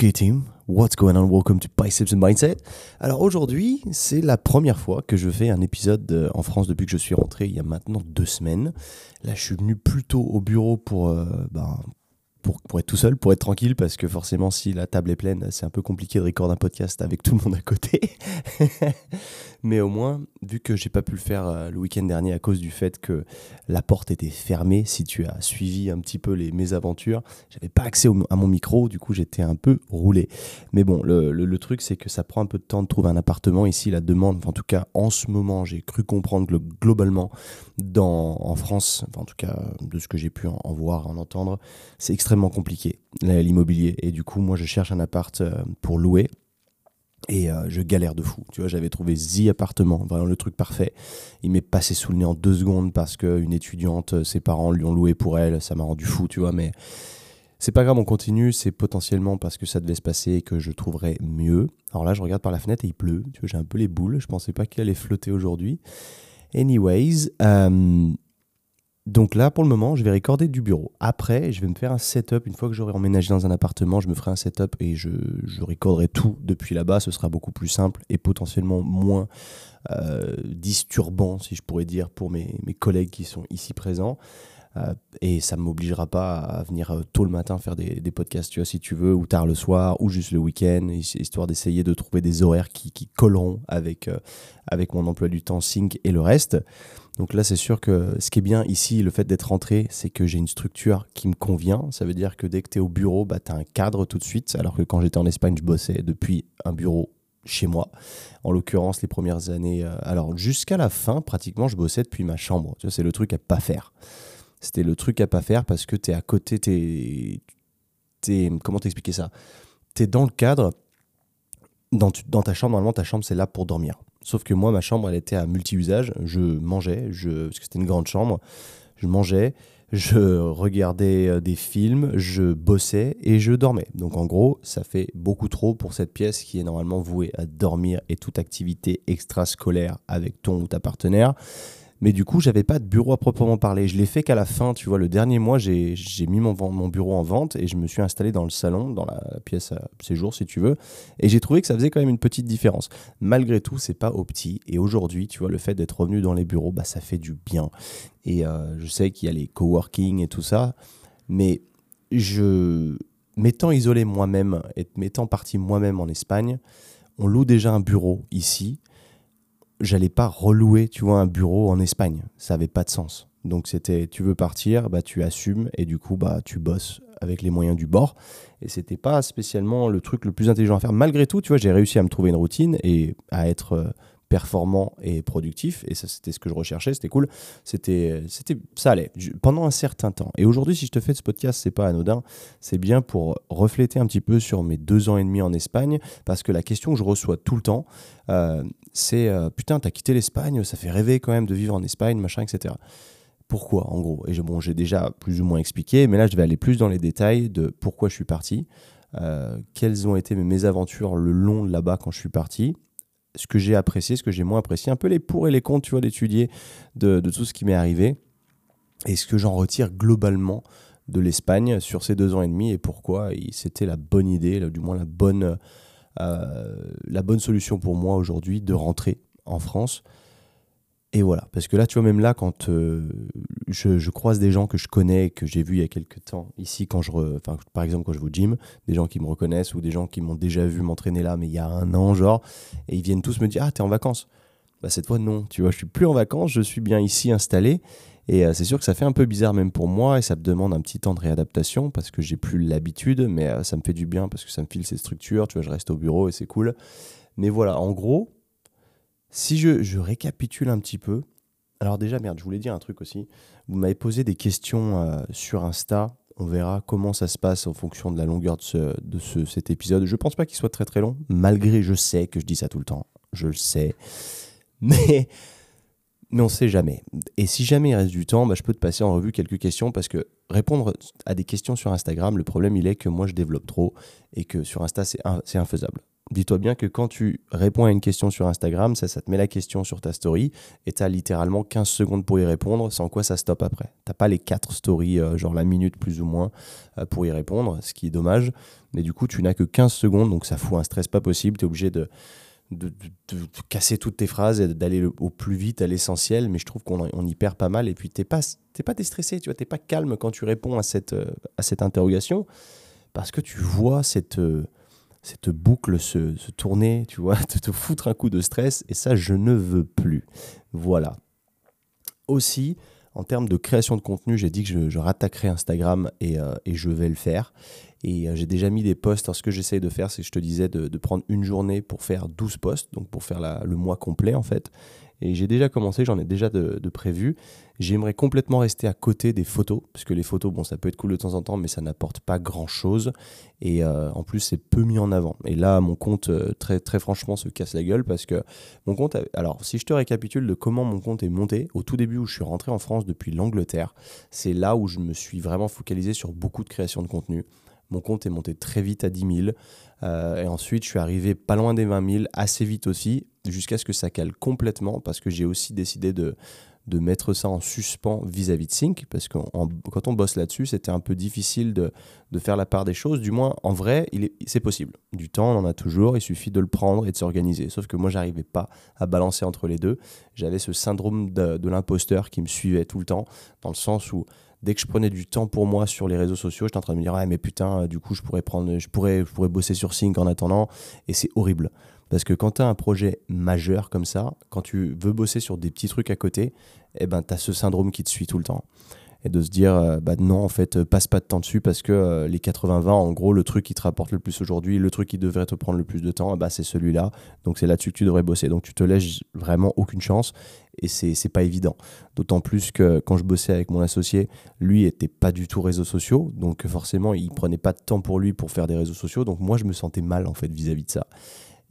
Ok team, what's going on? Welcome to Biceps and Mindset. Alors aujourd'hui, c'est la première fois que je fais un épisode euh, en France depuis que je suis rentré il y a maintenant deux semaines. Là, je suis venu plutôt au bureau pour, euh, ben, pour, pour, être tout seul, pour être tranquille, parce que forcément, si la table est pleine, c'est un peu compliqué de recorder un podcast avec tout le monde à côté. Mais au moins, vu que j'ai pas pu le faire euh, le week-end dernier à cause du fait que la porte était fermée, si tu as suivi un petit peu les mésaventures, j'avais pas accès à mon micro, du coup j'étais un peu roulé. Mais bon, le, le, truc c'est que ça prend un peu de temps de trouver un appartement. Ici, la demande, en tout cas en ce moment, j'ai cru comprendre globalement, dans, en France, en tout cas de ce que j'ai pu en, en voir, en entendre, c'est extrêmement compliqué l'immobilier. Et du coup, moi je cherche un appart euh, pour louer et euh, je galère de fou. Tu vois, j'avais trouvé The Appartement, vraiment le truc parfait. Il m'est passé sous le nez en deux secondes parce qu'une étudiante, euh, ses parents lui ont loué pour elle. Ça m'a rendu fou, tu vois. Mais c'est pas grave, on continue. C'est potentiellement parce que ça devait se passer que je trouverais mieux. Alors là, je regarde par la fenêtre et il pleut. Tu vois, j'ai un peu les boules. Je pensais pas qu'il allait flotter aujourd'hui. Anyways, donc là, pour le moment, je vais recorder du bureau. Après, je vais me faire un setup. Une fois que j'aurai emménagé dans un appartement, je me ferai un setup et je, je recorderai tout depuis là-bas. Ce sera beaucoup plus simple et potentiellement moins euh, disturbant, si je pourrais dire, pour mes, collègues qui sont ici présents. Euh, et ça ne m'obligera pas à venir euh, tôt le matin faire des, podcasts, tu vois, si tu veux, ou tard le soir, ou juste le week-end, histoire d'essayer de trouver des horaires qui, qui colleront avec, avec mon emploi du temps sync et le reste. Donc là, c'est sûr que ce qui est bien ici, le fait d'être rentré, c'est que j'ai une structure qui me convient. Ça veut dire que dès que tu es au bureau, bah, tu as un cadre tout de suite. Alors que quand j'étais en Espagne, je bossais depuis un bureau chez moi. En l'occurrence, les premières années, euh, alors jusqu'à la fin, pratiquement, je bossais depuis ma chambre. C'est le truc à pas faire. C'était le truc à pas faire parce que tu es à côté, tu es, Comment t'expliquer ça? Tu es dans le cadre. Dans, dans ta chambre, normalement, ta chambre, c'est là pour dormir. Sauf que moi, ma chambre, elle était à multi-usage. Je mangeais, parce que c'était une grande chambre. Je mangeais, je regardais euh, des films, je bossais et je dormais. Donc en gros, ça fait beaucoup trop pour cette pièce qui est normalement vouée à dormir et toute activité extrascolaire avec ton ou ta partenaire. Mais du coup, j'avais pas de bureau à proprement parler. Je l'ai fait qu'à la fin, tu vois, le dernier mois, j'ai mis mon, mon, bureau en vente et je me suis installé dans le salon, dans la pièce à séjour, si tu veux. Et j'ai trouvé que ça faisait quand même une petite différence. Malgré tout, c'est pas au. Et aujourd'hui, tu vois, le fait d'être revenu dans les bureaux, bah, ça fait du bien. Et euh, je sais qu'il y a les coworking et tout ça. Mais je, m'étant isolé moi-même et m'étant parti moi-même en Espagne, on loue déjà un bureau ici j'allais pas relouer, tu vois, un bureau en Espagne. Ça avait pas de sens. Donc c'était, tu veux partir, bah tu assumes et du coup bah tu bosses avec les moyens du bord. Et c'était pas spécialement le truc le plus intelligent à faire. Malgré tout, tu vois, j'ai réussi à me trouver une routine et à être euh, performant et productif. Et ça, c'était ce que je recherchais. C'était cool. C'était, c'était, ça allait pendant un certain temps. Et aujourd'hui, si je te fais ce podcast, c'est pas anodin. C'est bien pour refléter un petit peu sur mes deux ans et demi en Espagne, parce que la question que je reçois tout le temps, euh, c'est euh, putain, t'as quitté l'Espagne, ça fait rêver quand même de vivre en Espagne, machin, etc. Pourquoi, en gros? Et bon, j'ai déjà plus ou moins expliqué, mais là, je vais aller plus dans les détails de pourquoi je suis parti. Euh, quelles ont été mes mésaventures le long de là-bas quand je suis parti, ce que j'ai apprécié, ce que j'ai moins apprécié, un peu les pour et les contre, tu vois, d'étudier de, tout ce qui m'est arrivé. Et ce que j'en retire globalement de l'Espagne sur ces deux ans et demi et pourquoi c'était la bonne idée, du moins la bonne, euh, la bonne solution pour moi aujourd'hui de rentrer en France et voilà, parce que là, tu vois, même là, quand euh, je, croise des gens que je connais, que j'ai vus il y a quelques temps, ici, quand je, par exemple, quand je vais au gym, des gens qui me reconnaissent ou des gens qui m'ont déjà vu m'entraîner là, mais il y a un an, genre, et ils viennent tous me dire Ah, t'es en vacances Bah, cette fois, non, tu vois, je suis plus en vacances, je suis bien ici installé. Et euh, c'est sûr que ça fait un peu bizarre même pour moi et ça me demande un petit temps de réadaptation parce que j'ai plus l'habitude, mais euh, ça me fait du bien parce que ça me file ces structures, tu vois, je reste au bureau et c'est cool. Mais voilà, en gros, si je, récapitule un petit peu, alors déjà, merde, je voulais dire un truc aussi. Vous m'avez posé des questions euh, sur Insta. On verra comment ça se passe en fonction de la longueur de, cet épisode. Je pense pas qu'il soit très très long, malgré je sais que je dis ça tout le temps. Je le sais. Mais, mais on sait jamais. Et si jamais il reste du temps, bah, je peux te passer en revue quelques questions parce que répondre à des questions sur Instagram, le problème il est que moi je développe trop et que sur Insta c'est infaisable. Dis-toi bien que quand tu réponds à une question sur Instagram, ça, te met la question sur ta story et tu as littéralement 15 secondes pour y répondre, sans quoi ça stoppe après. Tu pas les 4 stories, euh, genre la minute plus ou moins, euh, pour y répondre, ce qui est dommage. Mais du coup, tu n'as que 15 secondes, donc ça fout un stress pas possible. Tu es obligé de, de, casser toutes tes phrases et d'aller au plus vite à l'essentiel. Mais je trouve qu'on y perd pas mal. Et puis, tu n'es pas, pas déstressé, tu n'es pas calme quand tu réponds à cette, euh, à cette interrogation parce que tu vois cette cette boucle se, tourner, tu vois, te, foutre un coup de stress, et ça, je ne veux plus. Voilà. Aussi, en termes de création de contenu, j'ai dit que je, rattaquerai Instagram et, euh, et, je vais le faire. Et euh, j'ai déjà mis des posts. Alors, ce que j'essaye de faire, c'est que je te disais de, prendre une journée pour faire 12 posts, donc pour faire le mois complet en fait. Et j'ai déjà commencé, j'en ai déjà de, prévu. J'aimerais complètement rester à côté des photos, parce que les photos, bon, ça peut être cool de temps en temps, mais ça n'apporte pas grand-chose. Et euh, en plus, c'est peu mis en avant. Et là, mon compte, euh, très, très franchement, se casse la gueule, parce que mon compte... Alors, si je te récapitule de comment mon compte est monté, au tout début où je suis rentré en France depuis l'Angleterre, c'est là où je me suis vraiment focalisé sur beaucoup de création de contenu. Mon compte est monté très vite à 10 000. Euh, et ensuite, je suis arrivé pas loin des 20 000, assez vite aussi, jusqu'à ce que ça cale complètement, parce que j'ai aussi décidé de, de mettre ça en suspens vis-à-vis de Sync, parce que quand on bosse là-dessus, c'était un peu difficile de, de, faire la part des choses. Du moins, en vrai, c'est possible. Du temps, on en a toujours, il suffit de le prendre et de s'organiser. Sauf que moi, j'arrivais pas à balancer entre les deux. J'avais ce syndrome de, de l'imposteur qui me suivait tout le temps, dans le sens où dès que je prenais du temps pour moi sur les réseaux sociaux, j'étais en train de me dire, ah, mais putain, du coup, je pourrais, prendre, je pourrais, je pourrais bosser sur Sync en attendant. Et c'est horrible. Parce que quand tu as un projet majeur comme ça, quand tu veux bosser sur des petits trucs à côté, eh ben, tu as ce syndrome qui te suit tout le temps. Et de se dire, euh, bah non, en fait, passe pas de temps dessus parce que euh, les 80-20, en gros, le truc qui te rapporte le plus aujourd'hui, le truc qui devrait te prendre le plus de temps, bah, c'est celui-là. Donc c'est là-dessus que tu devrais bosser. Donc tu te laisses vraiment aucune chance et c'est pas évident. D'autant plus que quand je bossais avec mon associé, lui était pas du tout réseaux sociaux. Donc forcément, il prenait pas de temps pour lui pour faire des réseaux sociaux. Donc moi, je me sentais mal en fait vis-à-vis de ça.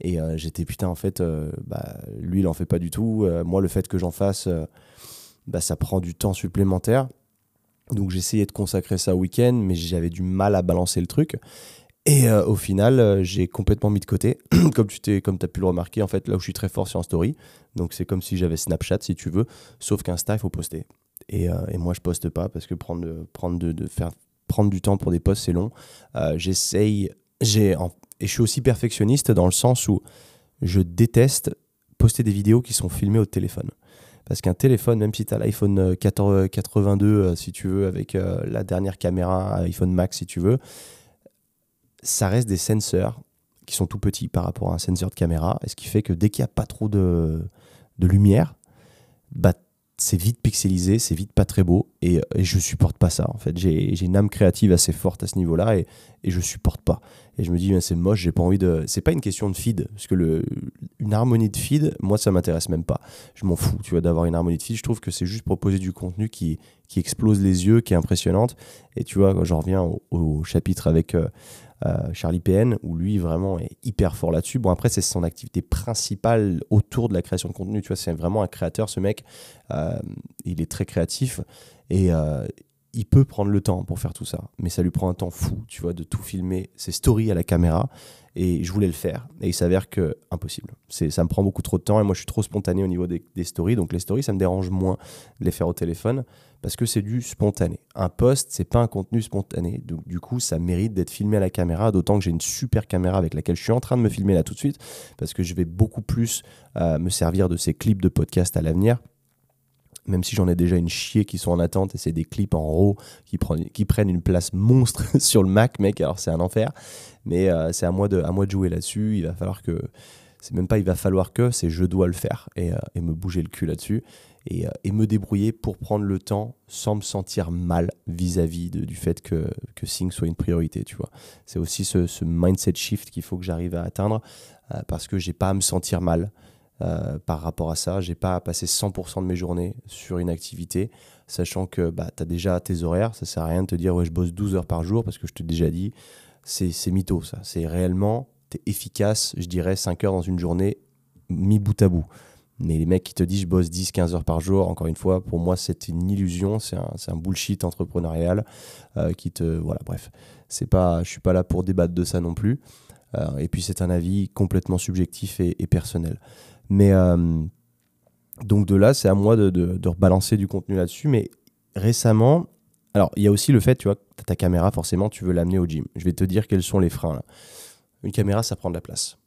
Et euh, j'étais putain, en fait, bah, lui, il en fait pas du tout. moi, le fait que j'en fasse bah, ça prend du temps supplémentaire. Donc j'essayais de consacrer ça au week-end, mais j'avais du mal à balancer le truc. Et euh, au final, euh, j'ai complètement mis de côté. comme tu t'es, comme as pu le remarquer, en fait, là où je suis très fort sur un story. Donc c'est comme si j'avais Snapchat, si tu veux. Sauf qu'Insta, il faut poster. Et, euh, moi, je poste pas parce que prendre, prendre, de, de faire, prendre du temps pour des posts, c'est long. J'essaye. J'ai, et je suis aussi perfectionniste dans le sens où je déteste poster des vidéos qui sont filmées au téléphone. Parce qu'un téléphone, même si tu as l'iPhone 82, euh, euh, si tu veux, avec la dernière caméra, iPhone Max, si tu veux, ça reste des senseurs qui sont tout petits par rapport à un senseur de caméra. Et ce qui fait que dès qu'il n'y a pas trop de, de lumière, bah, c'est vite pixelisé, c'est vite pas très beau et, et je supporte pas ça en fait. J'ai une âme créative assez forte à ce niveau-là et, et je supporte pas. Et je me dis, c'est moche, j'ai pas envie de. C'est pas une question de feed, parce que le, une harmonie de feed, moi ça m'intéresse même pas. Je m'en fous, tu vois, d'avoir une harmonie de feed. Je trouve que c'est juste proposer du contenu qui, qui explose les yeux, qui est impressionnante. Et tu vois, quand j'en reviens au, chapitre avec. Euh, Charlie PN, où lui vraiment est hyper fort là-dessus. Bon, après, c'est son activité principale autour de la création de contenu. Tu vois, c'est vraiment un créateur, ce mec. Euh, il est très créatif et euh, il peut prendre le temps pour faire tout ça, mais ça lui prend un temps fou, tu vois, de tout filmer, ses stories à la caméra. Et je voulais le faire, et il s'avère que impossible. C'est, ça me prend beaucoup trop de temps, et moi je suis trop spontané au niveau des, stories, donc les stories ça me dérange moins de les faire au téléphone parce que c'est du spontané. Un post, c'est pas un contenu spontané, donc du coup ça mérite d'être filmé à la caméra. D'autant que j'ai une super caméra avec laquelle je suis en train de me filmer là tout de suite, parce que je vais beaucoup plus euh, me servir de ces clips de podcast à l'avenir même si j'en ai déjà une chier qui sont en attente et c'est des clips en RAW qui, prennent, une place monstre sur le Mac, mec, alors c'est un enfer. Mais euh, c'est à, moi de, à moi jouer là-dessus. Il va falloir que. C'est même pas il va falloir que, c'est je dois le faire et, euh, me bouger le cul là-dessus et, euh, et, me débrouiller pour prendre le temps sans me sentir mal vis-à-vis du fait que, que soit une priorité, tu vois. C'est aussi ce, ce, mindset shift qu'il faut que j'arrive à atteindre parce que j'ai pas à me sentir mal. Euh, par rapport à ça. J'ai pas à passer 100% de mes journées sur une activité, sachant que bah, tu as déjà tes horaires. Ça sert à rien de te dire ouais, je bosse 12 heures par jour parce que je t'ai déjà dit, c'est mytho ça. C'est réellement, tu es efficace, je dirais 5 heures dans une journée, mis bout à bout. Mais les mecs qui te disent je bosse 10-15 heures par jour, encore une fois, pour moi c'est une illusion, c'est un, un, bullshit entrepreneurial euh, qui te. Voilà, bref. C'est pas, je suis pas là pour débattre de ça non plus. et puis c'est un avis complètement subjectif et, personnel. Mais donc de là, c'est à moi de, rebalancer du contenu là-dessus. Mais récemment, alors il y a aussi le fait, tu vois, as ta caméra, forcément, tu veux l'amener au gym. Je vais te dire quels sont les freins là. Une caméra, ça prend de la place.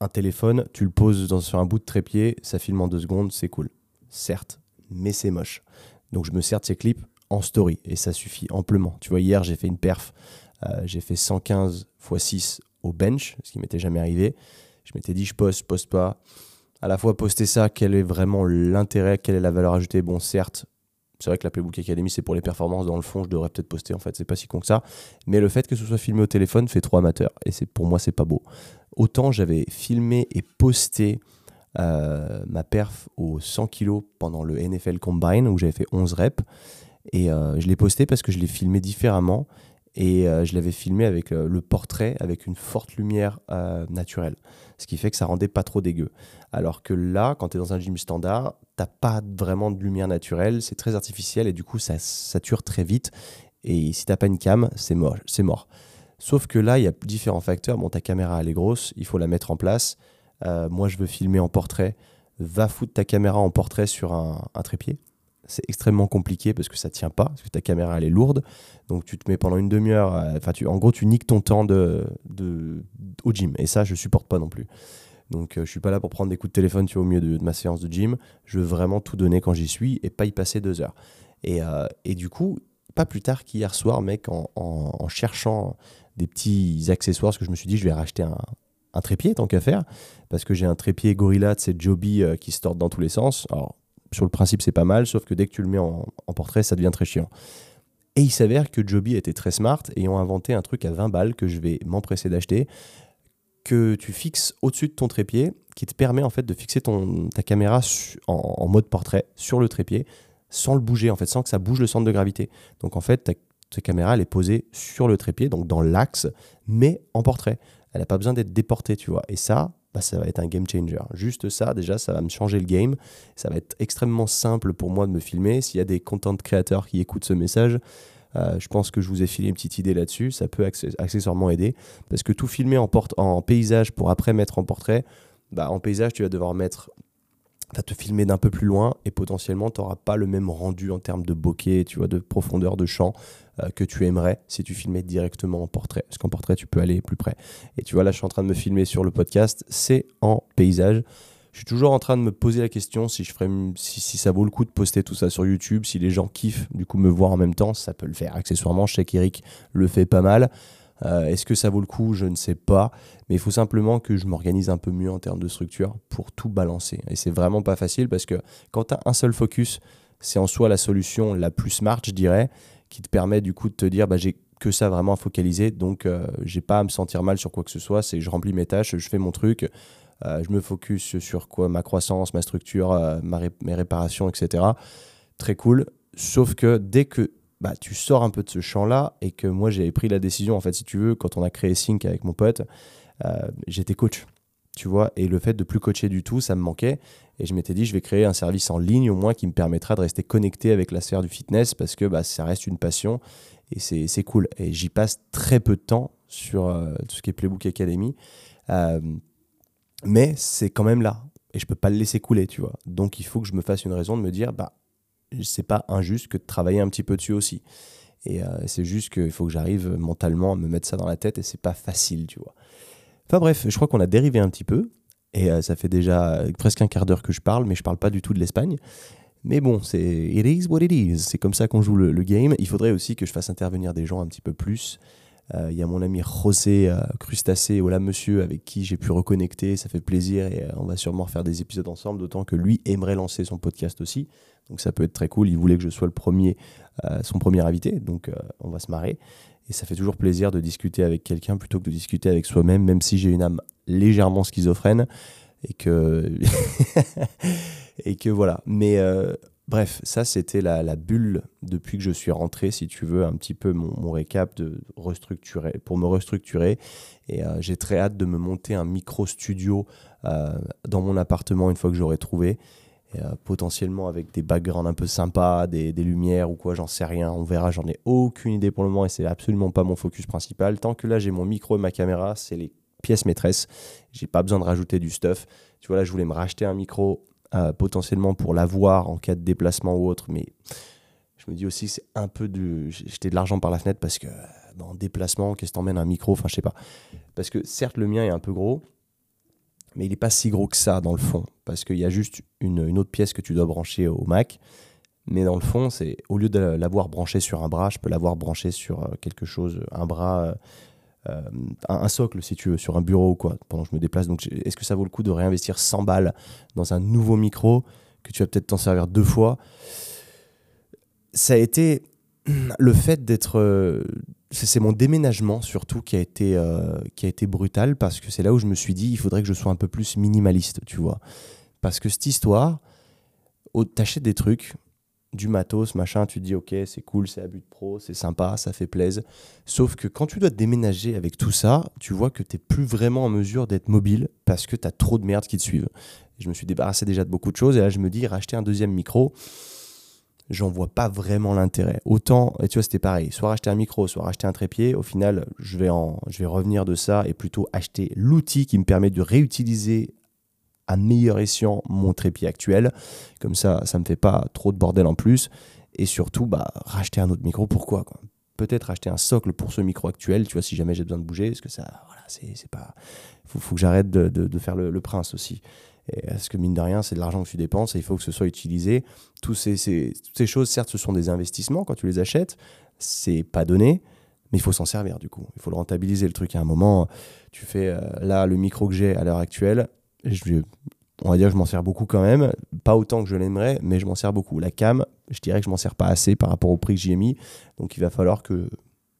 Un téléphone, tu le poses sur un bout de trépied, ça filme en deux secondes, c'est cool. Certes, mais c'est moche. Donc je me sers de ces clips en story et ça suffit amplement. Tu vois, hier j'ai fait une perf, euh, j'ai fait 115 x 6 au bench, ce qui m'était jamais arrivé. Je m'étais dit je poste, poste pas. À la fois poster ça, quel est vraiment l'intérêt, quelle est la valeur ajoutée? Bon, certes, c'est vrai que la Playbook Academy c'est pour les performances. Dans le fond, je devrais peut-être poster. En fait, c'est pas si con que ça. Mais le fait que ce soit filmé au téléphone fait trop amateur et c'est pour moi c'est pas beau. Autant j'avais filmé et posté euh, ma perf aux 100 kg pendant le NFL Combine où j'avais fait 11 reps. Et euh, je l'ai posté parce que je l'ai filmé différemment. Et euh, je l'avais filmé avec le portrait, avec une forte lumière naturelle. Ce qui fait que ça rendait pas trop dégueu. Alors que là, quand tu es dans un gym standard, t'as pas vraiment de lumière naturelle, c'est très artificiel et du coup ça sature très vite. Et si t'as pas une cam, c'est mort, c'est mort. Sauf que là, il y a différents facteurs. Bon, ta caméra elle est grosse, il faut la mettre en place. Euh, moi, je veux filmer en portrait. Va foutre ta caméra en portrait sur un, trépied. C'est extrêmement compliqué parce que ça tient pas, parce que ta caméra elle est lourde. Donc tu te mets pendant une demi-heure, euh, enfin tu, en gros tu niques ton temps de, de, au gym. Et ça, je supporte pas non plus. Donc euh, je suis pas là pour prendre des coups de téléphone tu vois, au milieu de, ma séance de gym. Je veux vraiment tout donner quand j'y suis et pas y passer deux heures. Et, et du coup, pas plus tard qu'hier soir, mec, en, cherchant des petits accessoires, parce que je me suis dit, je vais racheter un, un trépied tant qu'à faire, parce que j'ai un trépied Gorilla de cette Joby euh, qui se tord dans tous les sens. Alors, sur le principe, c'est pas mal, sauf que dès que tu le mets en, portrait, ça devient très chiant. Et il s'avère que Joby était très smart et ont inventé un truc à 20 balles que je vais m'empresser d'acheter, que tu fixes au-dessus de ton trépied, qui te permet en fait de fixer ton, ta caméra en, mode portrait sur le trépied, sans le bouger en fait, sans que ça bouge le centre de gravité. Donc en fait, ta, ta caméra elle est posée sur le trépied, donc dans l'axe, mais en portrait. Elle n'a pas besoin d'être déportée, tu vois. Et ça, bah, ça va être un game changer. Juste ça, déjà, ça va me changer le game. Ça va être extrêmement simple pour moi de me filmer. S'il y a des content créateurs qui écoutent ce message, euh, je pense que je vous ai filé une petite idée là-dessus. Ça peut accessoirement aider. Parce que tout filmer en, en paysage pour après mettre en portrait, bah, en paysage, tu vas devoir mettre va te filmer d'un peu plus loin et potentiellement tu n'auras pas le même rendu en termes de bokeh, tu vois, de profondeur de champ euh, que tu aimerais si tu filmais directement en portrait. Parce qu'en portrait, tu peux aller plus près. Et tu vois, là, je suis en train de me filmer sur le podcast, c'est en paysage. Je suis toujours en train de me poser la question si, je ferais, si, si, ça vaut le coup de poster tout ça sur YouTube, si les gens kiffent du coup me voir en même temps, ça peut le faire accessoirement. Je sais qu'Eric le fait pas mal. Euh, est-ce que ça vaut le coup? Je ne sais pas. Mais il faut simplement que je m'organise un peu mieux en termes de structure pour tout balancer. Et c'est vraiment pas facile parce que quand tu as un seul focus, c'est en soi la solution la plus smart, je dirais, qui te permet du coup de te dire bah, j'ai que ça vraiment à focaliser. Donc euh, j'ai pas à me sentir mal sur quoi que ce soit. C'est je remplis mes tâches, je fais mon truc. Euh, je me focus sur quoi? Ma croissance, ma structure, mes réparations, etc. Très cool. Sauf que dès que bah, tu sors un peu de ce champ-là et que moi j'avais pris la décision, en fait, si tu veux, quand on a créé Sync avec mon pote, euh, j'étais coach, tu vois, et le fait de plus coacher du tout, ça me manquait. Et je m'étais dit, je vais créer un service en ligne au moins qui me permettra de rester connecté avec la sphère du fitness parce que bah, ça reste une passion et c'est cool. Et j'y passe très peu de temps sur euh, tout ce qui est Playbook Academy. Euh, mais c'est quand même là. Et je peux pas le laisser couler, tu vois. Donc il faut que je me fasse une raison de me dire, bah, c'est pas injuste que de travailler un petit peu dessus aussi. Et euh, c'est juste qu'il faut que j'arrive mentalement à me mettre ça dans la tête et c'est pas facile, tu vois. Enfin bref, je crois qu'on a dérivé un petit peu et euh, ça fait déjà presque un quart d'heure que je parle, mais je parle pas du tout de l'Espagne. Mais bon, c'est it what it. C'est comme ça qu'on joue le, game. Il faudrait aussi que je fasse intervenir des gens un petit peu plus. Euh, il y a mon ami José Crustacé, voilà monsieur, avec qui j'ai pu reconnecter. Ça fait plaisir et on va sûrement faire des épisodes ensemble, d'autant que lui aimerait lancer son podcast aussi. Donc ça peut être très cool. Il voulait que je sois le premier, euh, son premier invité, donc euh, on va se marrer. Et ça fait toujours plaisir de discuter avec quelqu'un plutôt que de discuter avec soi-même, même si j'ai une âme légèrement schizophrène et que et que voilà. Mais euh, bref, ça c'était la, bulle depuis que je suis rentré, si tu veux, un petit peu mon, récap de restructurer pour me restructurer. Et j'ai très hâte de me monter un micro studio dans mon appartement une fois que j'aurai trouvé. Euh, potentiellement avec des backgrounds un peu sympas, des, lumières ou quoi, j'en sais rien. On verra, j'en ai aucune idée pour le moment et c'est absolument pas mon focus principal. Tant que là j'ai mon micro et ma caméra, c'est les pièce maîtresse. J'ai pas besoin de rajouter du stuff. Tu vois, là, je voulais me racheter un micro euh, potentiellement pour l'avoir en cas de déplacement ou autre, mais je me dis aussi c'est un peu de jeter de l'argent par la fenêtre parce que en déplacement, qu'est-ce que t'emmènes un micro? Enfin, je sais pas. Parce que certes, le mien est un peu gros, mais il n'est pas si gros que ça dans le fond, parce qu'il y a juste une, autre pièce que tu dois brancher au Mac. Mais dans le fond, c'est au lieu de l'avoir branché sur un bras, je peux l'avoir branché sur euh, quelque chose, un bras, euh, euh, un, socle si tu veux, sur un bureau ou quoi, pendant que je me déplace. Donc est-ce que ça vaut le coup de réinvestir 100 balles dans un nouveau micro que tu vas peut-être t'en servir deux fois? Ça a été le fait d'être c'est mon déménagement surtout qui a été qui a été brutal parce que c'est là où je me suis dit il faudrait que je sois un peu plus minimaliste tu vois parce que cette histoire t'achètes des trucs du matos, machin, tu te dis ok, c'est cool, c'est à but pro, c'est sympa, ça fait plaisir. Sauf que quand tu dois déménager avec tout ça, tu vois que tu n'es plus vraiment en mesure d'être mobile parce que tu as trop de merde qui te suivent. je me suis débarrassé déjà de beaucoup de choses et là je me dis racheter un deuxième micro, j'en vois pas vraiment l'intérêt. Autant, et tu vois, c'était pareil, soit racheter un micro, soit racheter un trépied, au final, je vais, en, je vais revenir de ça et plutôt acheter l'outil qui me permet de réutiliser à meilleur escient mon trépied actuel. Comme ça, ça me fait pas trop de bordel en plus. Et surtout, bah, racheter un autre micro, pourquoi Peut-être acheter un socle pour ce micro actuel, tu vois, si jamais j'ai besoin de bouger, parce que ça, voilà, c'est pas. Faut, faut que j'arrête de, de, faire le, prince aussi. Parce que mine de rien, c'est de l'argent que tu dépenses et il faut que ce soit utilisé. Toutes ces choses, certes, ce sont des investissements quand tu les achètes, c'est pas donné, mais il faut s'en servir du coup. Il faut le rentabiliser le truc. À un moment, tu fais euh, là le micro que j'ai à l'heure actuelle, je, on va dire que je m'en sers beaucoup quand même. Pas autant que je l'aimerais, mais je m'en sers beaucoup. La cam, je dirais que je m'en sers pas assez par rapport au prix que j'y ai mis. Donc il va falloir que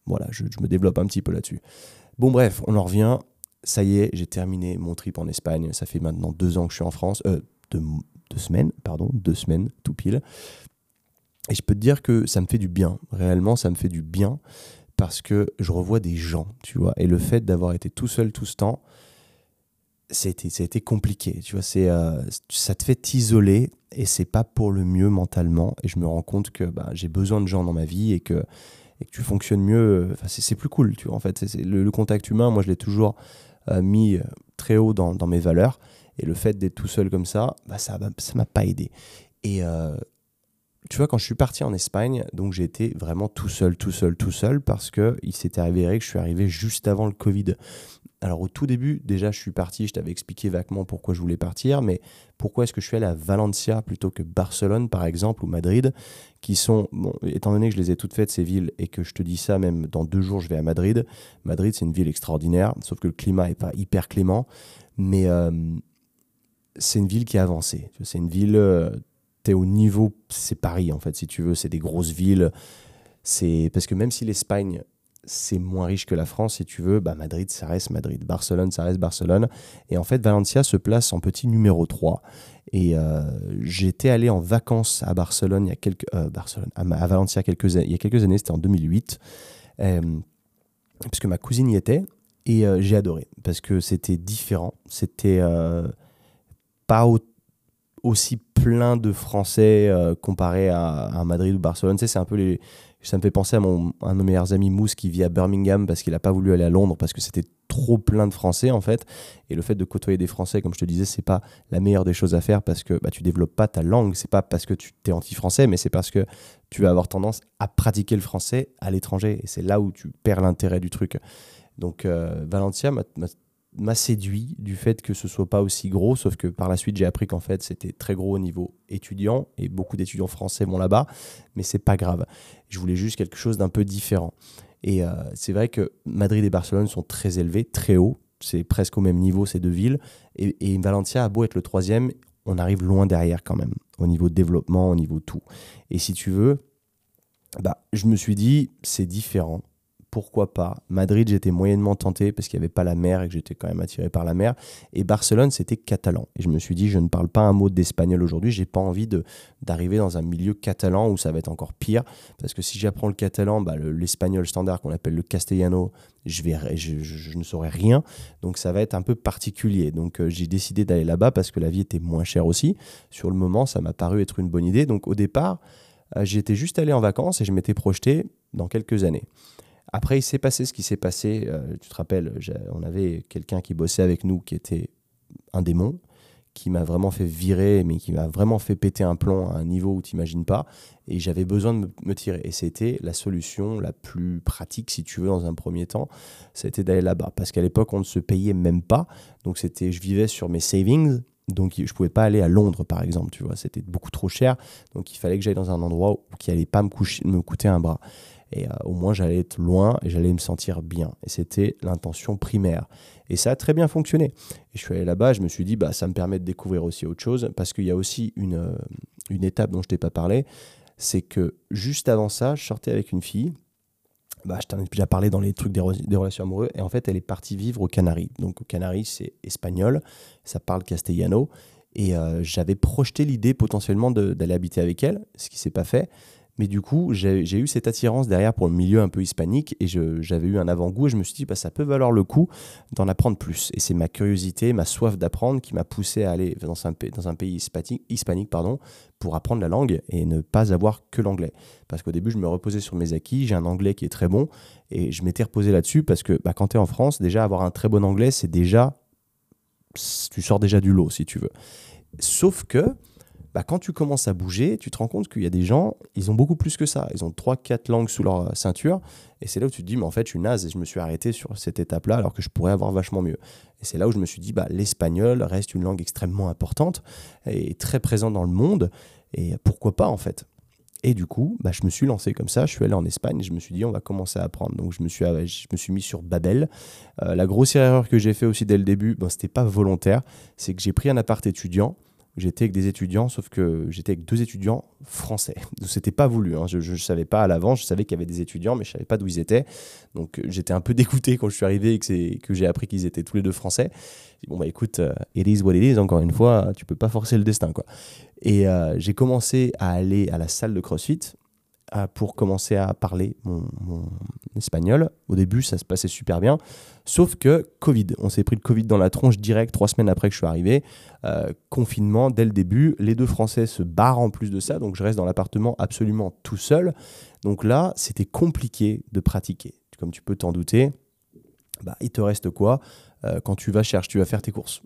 voilà, je, me développe un petit peu là-dessus. Bon, bref, on en revient. Ça y est, j'ai terminé mon trip en Espagne. Ça fait maintenant deux ans que je suis en France. Euh, deux, semaines, pardon, deux semaines, tout pile. Et je peux te dire que ça me fait du bien. Réellement, ça me fait du bien parce que je revois des gens, tu vois. Et le fait d'avoir été tout seul tout ce temps, a été compliqué. Tu vois, c'est, euh, ça te fait t'isoler et c'est pas pour le mieux mentalement. Et je me rends compte que bah, j'ai besoin de gens dans ma vie et que, et que tu fonctionnes mieux. Enfin, c'est, plus cool, tu vois. En fait, le, contact humain, moi, je l'ai toujours euh, mis euh, très haut dans, mes valeurs. Et le fait d'être tout seul comme ça, bah, ça ça m'a pas aidé. Et tu vois, quand je suis parti en Espagne, donc j'ai vraiment tout seul, tout seul, tout seul, parce que il s'était avéré que je suis arrivé juste avant le Covid. Alors au tout début, déjà je suis parti, je t'avais expliqué vaguement pourquoi je voulais partir, mais pourquoi est-ce que je suis allé à Valencia plutôt que Barcelone par exemple ou Madrid, qui sont, bon, étant donné que je les ai toutes faites ces villes et que je te dis ça même dans deux jours je vais à Madrid, Madrid c'est une ville extraordinaire, sauf que le climat est pas hyper clément, mais euh, c'est une ville qui a avancé. C'est une ville, euh, au niveau, c'est Paris en fait si tu veux, c'est des grosses villes, c'est parce que même si l'Espagne c'est moins riche que la France, si tu veux. Bah, Madrid, ça reste Madrid. Barcelone, ça reste Barcelone. Et en fait, Valencia se place en petit numéro 3. Et euh, j'étais allé en vacances à Barcelone il y a quelques euh, Barcelone à, Valencia il y a quelques années, c'était en 2008, euh, parce que ma cousine y était et j'ai adoré parce que c'était différent, c'était pas aussi plein de Français comparé à, Madrid ou Barcelone. C'est un peu ça me fait penser à, mon, un de mes meilleurs amis, Mousse, qui vit à Birmingham parce qu'il n'a pas voulu aller à Londres parce que c'était trop plein de Français en fait. Et le fait de côtoyer des Français, comme je te disais, c'est pas la meilleure des choses à faire parce que bah, tu développes pas ta langue. C'est pas parce que tu es anti-français, mais c'est parce que tu vas avoir tendance à pratiquer le français à l'étranger. Et c'est là où tu perds l'intérêt du truc. Donc euh, Valencia m'a m'a séduit du fait que ce soit pas aussi gros, sauf que par la suite j'ai appris qu'en fait c'était très gros au niveau étudiant et beaucoup d'étudiants français vont là-bas, mais c'est pas grave. Je voulais juste quelque chose d'un peu différent. Et euh, c'est vrai que Madrid et Barcelone sont très élevés, très hauts, c'est presque au même niveau ces deux villes, et, et Valencia a beau être le troisième, on arrive loin derrière quand même, au niveau développement, au niveau tout. Et si tu veux, bah, je me suis dit, c'est différent pourquoi pas. Madrid, j'étais moyennement tenté parce qu'il n'y avait pas la mer et que j'étais quand même attiré par la mer. Et Barcelone, c'était catalan. Et je me suis dit, je ne parle pas un mot d'espagnol aujourd'hui, j'ai pas envie d'arriver dans un milieu catalan où ça va être encore pire. Parce que si j'apprends le catalan, bah, l'espagnol standard qu'on appelle le castellano, je, je, ne saurais rien. Donc ça va être un peu particulier. Donc euh, j'ai décidé d'aller là-bas parce que la vie était moins chère aussi. Sur le moment, ça m'a paru être une bonne idée. Donc au départ, euh, j'étais juste allé en vacances et je m'étais projeté dans quelques années. Après, il s'est passé ce qui s'est passé. Euh, tu te rappelles, on avait quelqu'un qui bossait avec nous qui était un démon, qui m'a vraiment fait virer, mais qui m'a vraiment fait péter un plomb à un niveau où tu n'imagines pas. Et j'avais besoin de me, tirer. Et c'était la solution la plus pratique, si tu veux, dans un premier temps. C'était d'aller là-bas. Parce qu'à l'époque, on ne se payait même pas. Donc, c'était, je vivais sur mes savings. Donc, je ne pouvais pas aller à Londres, par exemple. Tu vois, c'était beaucoup trop cher. Donc, il fallait que j'aille dans un endroit qui n'allait pas me coûter un bras. Et euh, au moins, j'allais être loin et j'allais me sentir bien. Et c'était l'intention primaire. Et ça a très bien fonctionné. Et je suis allé là-bas, je me suis dit, bah, ça me permet de découvrir aussi autre chose, parce qu'il y a aussi une, euh, une étape dont je t'ai pas parlé, c'est que juste avant ça, je sortais avec une fille, bah, je t'en ai déjà parlé dans les trucs des, relations amoureuses, et en fait, elle est partie vivre aux Canaries. Donc, aux Canaries, c'est espagnol, ça parle castellano, et euh, j'avais projeté l'idée potentiellement d'aller habiter avec elle, ce qui s'est pas fait. Mais du coup, j'ai eu cette attirance derrière pour le milieu un peu hispanique et j'avais eu un avant-goût et je me suis dit, bah, ça peut valoir le coup d'en apprendre plus. Et c'est ma curiosité, ma soif d'apprendre qui m'a poussé à aller dans un, pays hispanique, hispanique pardon, pour apprendre la langue et ne pas avoir que l'anglais. Parce qu'au début, je me reposais sur mes acquis, j'ai un anglais qui est très bon et je m'étais reposé là-dessus parce que bah, quand tu es en France, déjà avoir un très bon anglais, c'est déjà. Tu sors déjà du lot si tu veux. Sauf que bah, quand tu commences à bouger, tu te rends compte qu'il y a des gens, ils ont beaucoup plus que ça. Ils ont 3-4 langues sous leur ceinture. Et c'est là où tu te dis, mais en fait, je suis naze et je me suis arrêté sur cette étape-là alors que je pourrais avoir vachement mieux. Et c'est là où je me suis dit, bah, l'espagnol reste une langue extrêmement importante et très présente dans le monde. Et pourquoi pas, en fait? Et du coup, bah, je me suis lancé comme ça. Je suis allé en Espagne et je me suis dit, on va commencer à apprendre. Donc, je me suis, je me suis mis sur Babel. Euh, la grossière erreur que j'ai fait aussi dès le début, bon, c'était pas volontaire, c'est que j'ai pris un appart étudiant j'étais avec des étudiants, sauf que j'étais avec deux étudiants français. C'était pas voulu. Hein. Je ne savais pas à l'avance. Je savais qu'il y avait des étudiants, mais je savais pas d'où ils étaient. Donc j'étais un peu dégoûté quand je suis arrivé et que, que j'ai appris qu'ils étaient tous les deux français. Bon bah écoute, euh, it is what it is. Encore une fois, tu peux pas forcer le destin quoi. Et euh, j'ai commencé à aller à la salle de CrossFit pour commencer à parler mon, espagnol. Au début, ça se passait super bien. Sauf que Covid, on s'est pris le Covid dans la tronche direct trois semaines après que je suis arrivé. Euh, confinement dès le début. Les deux Français se barrent en plus de ça, donc je reste dans l'appartement absolument tout seul. Donc là, c'était compliqué de pratiquer. Comme tu peux t'en douter, bah, il te reste quoi? Euh, Quand tu vas chercher, tu vas faire tes courses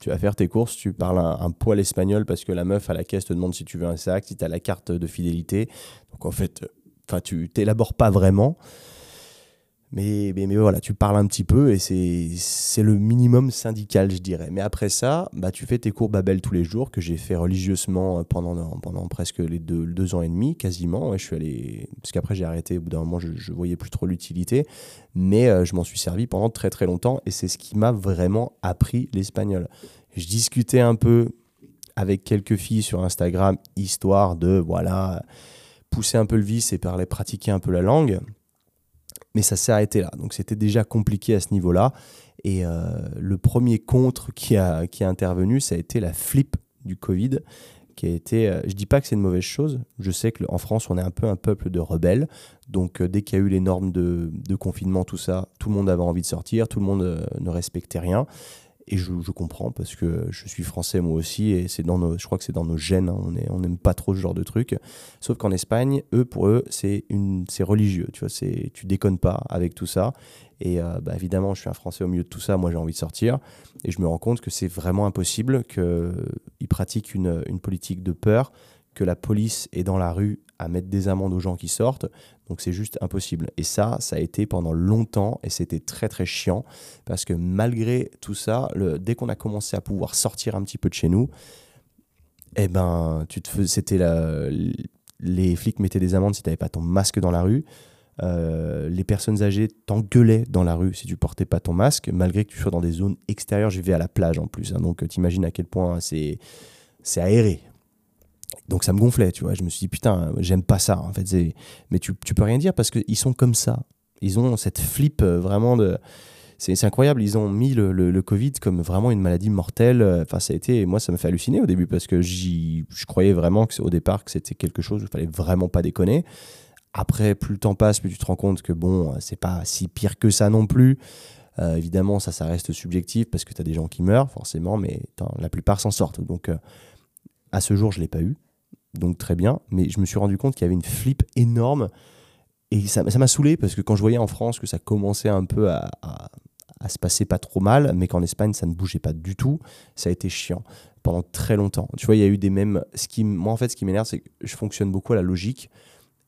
tu vas faire tes courses, tu parles un, poil espagnol parce que la meuf à la caisse te demande si tu veux un sac, si tu as la carte de fidélité. Donc en fait, enfin tu t'élabores pas vraiment. Mais, mais, voilà, tu parles un petit peu et c'est le minimum syndical, je dirais. Mais après ça, bah, tu fais tes cours Babel tous les jours, que j'ai fait religieusement pendant, pendant presque les deux, deux ans et demi, quasiment. Et je suis allé, parce qu'après j'ai arrêté, au bout d'un moment, je, je voyais plus trop l'utilité. Mais euh, je m'en suis servi pendant très très longtemps et c'est ce qui m'a vraiment appris l'espagnol. Je discutais un peu avec quelques filles sur Instagram, histoire de, voilà, pousser un peu le vice et parler, pratiquer un peu la langue mais ça s'est arrêté là. Donc c'était déjà compliqué à ce niveau-là. Et euh, le premier contre qui a, qui intervenu, ça a été la flip du Covid, qui a été. Euh, je dis pas que c'est une mauvaise chose. Je sais qu'en France, on est un peu un peuple de rebelles. Donc euh, dès qu'il y a eu les normes de, de, confinement, tout ça, tout le monde avait envie de sortir, tout le monde ne respectait rien. Et je, comprends parce que je suis français moi aussi et c'est dans nos, je crois que c'est dans nos gènes. Hein. on n'aime pas trop ce genre de truc. Sauf qu'en Espagne, eux pour eux c'est une, c'est religieux. Tu vois, tu déconnes pas avec tout ça. Et euh, bah, évidemment, je suis un Français au milieu de tout ça. Moi, j'ai envie de sortir et je me rends compte que c'est vraiment impossible qu'ils pratiquent une, une politique de peur, que la police est dans la rue à mettre des amendes aux gens qui sortent. Donc c'est juste impossible. Et ça, ça a été pendant longtemps et c'était très très chiant parce que malgré tout ça, dès qu'on a commencé à pouvoir sortir un petit peu de chez nous, eh ben, tu te c'était les flics mettaient des amendes si tu n'avais pas ton masque dans la rue. Euh, les personnes âgées t'engueulaient dans la rue si tu portais pas ton masque, malgré que tu sois dans des zones extérieures. Je vais à la plage en plus, hein, donc t'imagines à quel point c'est c'est aéré donc ça me gonflait, tu vois. Je me suis dit, putain, j'aime pas ça, en fait. Mais tu, tu peux rien dire parce qu'ils sont comme ça. Ils ont cette flip euh, vraiment de. C'est incroyable, ils ont mis le, le, Covid comme vraiment une maladie mortelle. Enfin, ça a été. Moi, ça me fait halluciner au début parce que je croyais vraiment que, au départ que c'était quelque chose où il fallait vraiment pas déconner. Après, plus le temps passe, plus tu te rends compte que bon, c'est pas si pire que ça non plus. Euh, évidemment, ça, ça reste subjectif parce que tu as des gens qui meurent, forcément, mais la plupart s'en sortent. Donc, euh, à ce jour, je l'ai pas eu donc très bien, mais je me suis rendu compte qu'il y avait une flip énorme et ça m'a saoulé parce que quand je voyais en France que ça commençait un peu à, se passer pas trop mal, mais qu'en Espagne ça ne bougeait pas du tout, ça a été chiant pendant très longtemps. Tu vois, il y a eu des mêmes. Ce qui, moi, en fait, ce qui m'énerve, c'est que je fonctionne beaucoup à la logique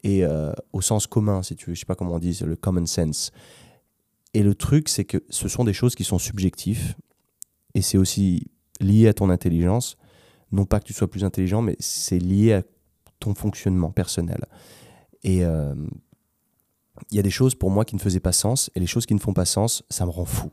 et euh, au sens commun, si tu veux. Je sais pas comment on dit, le common sense. Et le truc, c'est que ce sont des choses qui sont subjectives et c'est aussi lié à ton intelligence. Non pas que tu sois plus intelligent, mais c'est lié à ton fonctionnement personnel. Et euh, il y a des choses pour moi qui ne faisaient pas sens, et les choses qui ne font pas sens, ça me rend fou.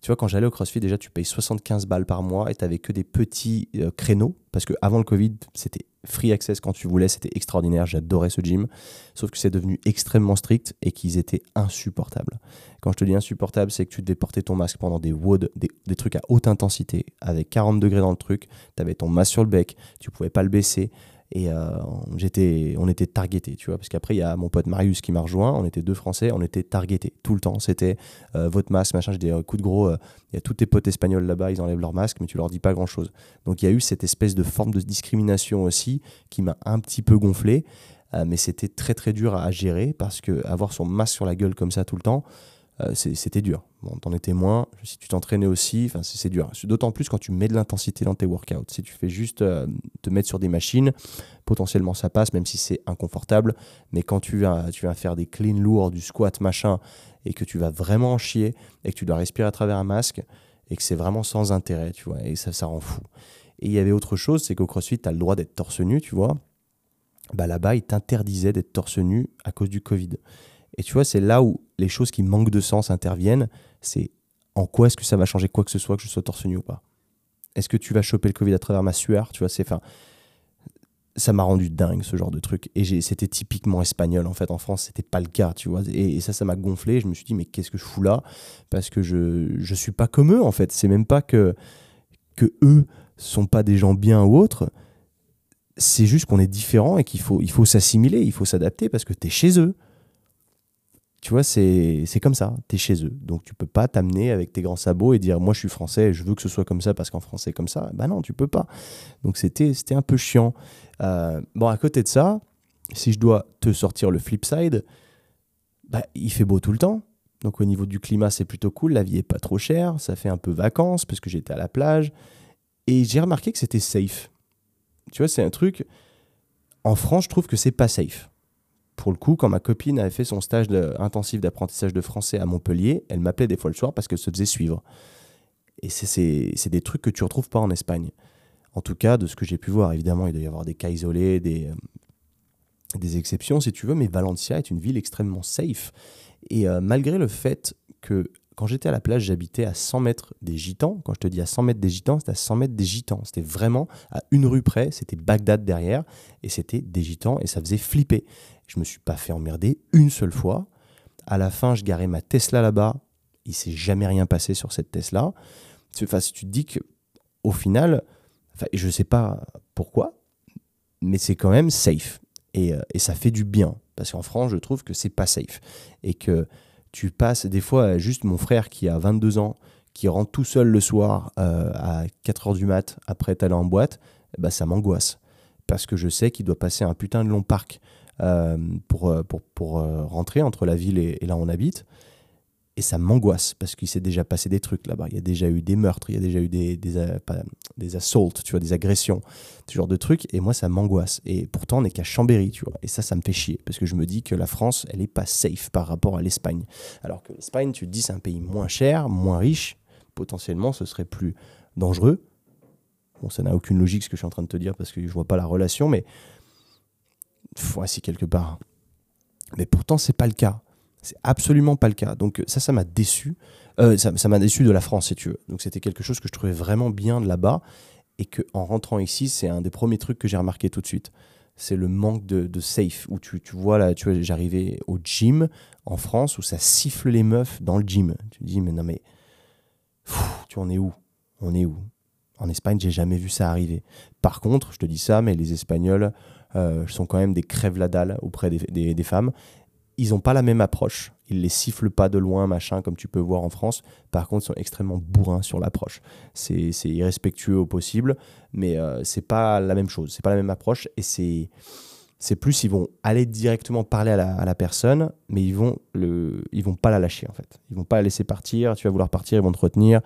Tu vois, quand j'allais au CrossFit, déjà, tu payes 75 balles par mois et tu n'avais que des petits euh, créneaux. Parce qu'avant le Covid, c'était free access quand tu voulais, c'était extraordinaire. J'adorais ce gym. Sauf que c'est devenu extrêmement strict et qu'ils étaient insupportables. Quand je te dis insupportable, c'est que tu devais porter ton masque pendant des, des, trucs à haute intensité, avec 40 degrés dans le truc. Tu avais ton masque sur le bec, tu pouvais pas le baisser. Et euh, j'étais, on était targetés, tu vois, parce qu'après, il y a mon pote Marius qui m'a rejoint, on était deux Français, on était targetés tout le temps. C'était euh, votre masque, machin. J'ai dit, coup de gros, euh, il y a tous tes potes espagnols là-bas, ils enlèvent leur masque, mais tu leur dis pas grand-chose. Donc il y a eu cette espèce de forme de discrimination aussi qui m'a un petit peu gonflé, mais c'était très très dur à, gérer parce que avoir son masque sur la gueule comme ça tout le temps, c'était dur. Bon, t'en es témoin. Si tu t'entraînais aussi, c'est dur. D'autant plus quand tu mets de l'intensité dans tes workouts. Si tu fais juste euh, te mettre sur des machines, potentiellement ça passe, même si c'est inconfortable. Mais quand tu vas, tu faire des clean lourds, du squat, machin, et que tu vas vraiment en chier, et que tu dois respirer à travers un masque, et que c'est vraiment sans intérêt, tu vois, et ça, ça rend fou. Et il y avait autre chose, c'est qu'au CrossFit, tu as le droit d'être torse nu, tu vois. Bah là-bas, ils t'interdisaient d'être torse nu à cause du Covid. Et tu vois, c'est là où les choses qui manquent de sens interviennent. C'est en quoi est-ce que ça va changer quoi que ce soit que je sois torse nu ou pas Est-ce que tu vas choper le Covid à travers ma sueur Tu vois, c'est enfin, ça m'a rendu dingue ce genre de truc. Et c'était typiquement espagnol en fait. En France, c'était pas le cas, tu vois. Et, ça, ça m'a gonflé. Je me suis dit, mais qu'est-ce que je fous là? Parce que je je suis pas comme eux en fait. C'est même pas que que eux sont pas des gens bien ou autres. C'est juste qu'on est différent et qu'il faut il faut s'assimiler, il faut s'adapter parce que tu es chez eux. Tu vois, c'est comme ça, tu es chez eux. Donc tu peux pas t'amener avec tes grands sabots et dire moi je suis français, je veux que ce soit comme ça parce qu'en français comme ça. Bah non, tu peux pas. Donc c'était un peu chiant. Euh, bon, à côté de ça, si je dois te sortir le flip side, bah, il fait beau tout le temps. Donc au niveau du climat, c'est plutôt cool. La vie est pas trop chère. Ça fait un peu vacances parce que j'étais à la plage. Et j'ai remarqué que c'était safe. Tu vois, c'est un truc. En France, je trouve que c'est pas safe pour le coup, quand ma copine avait fait son stage intensif d'apprentissage de français à Montpellier, elle m'appelait des fois le soir parce qu'elle se faisait suivre. Et c'est des trucs que tu retrouves pas en Espagne. En tout cas, de ce que j'ai pu voir, évidemment, il doit y avoir des cas isolés, des, euh, exceptions si tu veux, mais Valencia est une ville extrêmement safe. Et euh, malgré le fait que quand j'étais à la plage, j'habitais à 100 mètres des Gitans. Quand je te dis à 100 mètres des Gitans, c'était à 100 mètres des Gitans. C'était vraiment à une rue près, c'était Bagdad derrière, et c'était des Gitans, et ça faisait flipper. Je me suis pas fait emmerder une seule fois. À la fin, je garais ma Tesla là-bas. Il s'est jamais rien passé sur cette Tesla. Enfin, si tu te dis que, au final, enfin, je sais pas pourquoi, mais c'est quand même safe. Et, euh, et, ça fait du bien. Parce qu'en France, je trouve que c'est pas safe. Et que tu passes des fois juste mon frère qui a 22 ans, qui rentre tout seul le soir euh, à 4 heures du mat après aller en boîte, bah, ça m'angoisse. Parce que je sais qu'il doit passer un putain de long parc pour, euh, pour, pour euh, rentrer entre la ville et, là où on habite. Et ça m'angoisse parce qu'il s'est déjà passé des trucs là-bas. Il y a déjà eu des meurtres, il y a déjà eu des, des, des assaults, tu vois, des agressions, ce genre de trucs. Et moi, ça m'angoisse. Et pourtant, on n'est qu'à Chambéry, tu vois. Et ça, ça me fait chier parce que je me dis que la France, elle n'est pas safe par rapport à l'Espagne. Alors que l'Espagne, tu te dis, c'est un pays moins cher, moins riche. Potentiellement, ce serait plus dangereux. Bon, ça n'a aucune logique ce que je suis en train de te dire parce que je vois pas la relation, mais voici quelque part. Mais pourtant, c'est pas le cas. C'est absolument pas le cas. Donc ça, ça m'a déçu. Euh, ça m'a déçu de la France, si tu veux. Donc c'était quelque chose que je trouvais vraiment bien de là-bas. Et que en rentrant ici, c'est un des premiers trucs que j'ai remarqué tout de suite. C'est le manque de, safe. Où tu, tu vois, là, tu vois, j'arrivais au gym en France où ça siffle les meufs dans le gym. Tu te dis, mais non, mais. tu en es où? On est où? En Espagne, j'ai jamais vu ça arriver. Par contre, je te dis ça, mais les Espagnols euh, sont quand même des crèves la dalle auprès des, des, femmes. Ils n'ont pas la même approche. Ils les sifflent pas de loin, machin, comme tu peux voir en France. Par contre, ils sont extrêmement bourrins sur l'approche. C'est irrespectueux au possible, mais euh, c'est pas la même chose. C'est pas la même approche et c'est C'est plus, ils vont aller directement parler à la, personne, mais ils vont, le, ils vont pas la lâcher en fait. Ils vont pas la laisser partir. Tu vas vouloir partir, ils vont te retenir.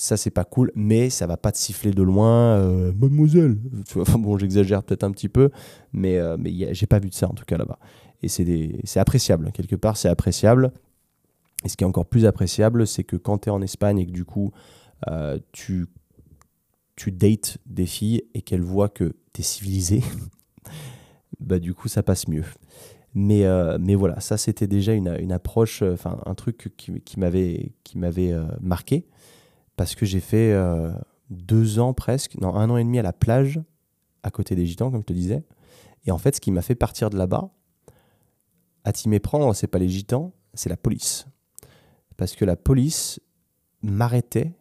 Ça, c'est pas cool, mais ça va pas te siffler de loin. Euh, mademoiselle, bon, j'exagère peut-être un petit peu, mais, euh, mais j'ai pas vu de ça en tout cas là-bas. Et c'est appréciable, quelque part, c'est appréciable. Et ce qui est encore plus appréciable, c'est que quand tu es en Espagne et que du coup, euh, tu, tu dates des filles et qu'elles voient que tu es civilisé, bah du coup, ça passe mieux. Mais, mais voilà, ça c'était déjà une, une approche, enfin un truc qui, qui m'avait marqué, parce que j'ai fait deux ans presque, non, un an et demi à la plage, à côté des Gitans, comme je te disais. Et en fait, ce qui m'a fait partir de là-bas, à t'y méprendre, c'est pas les Gitans, c'est la police parce que la police m'arrêtait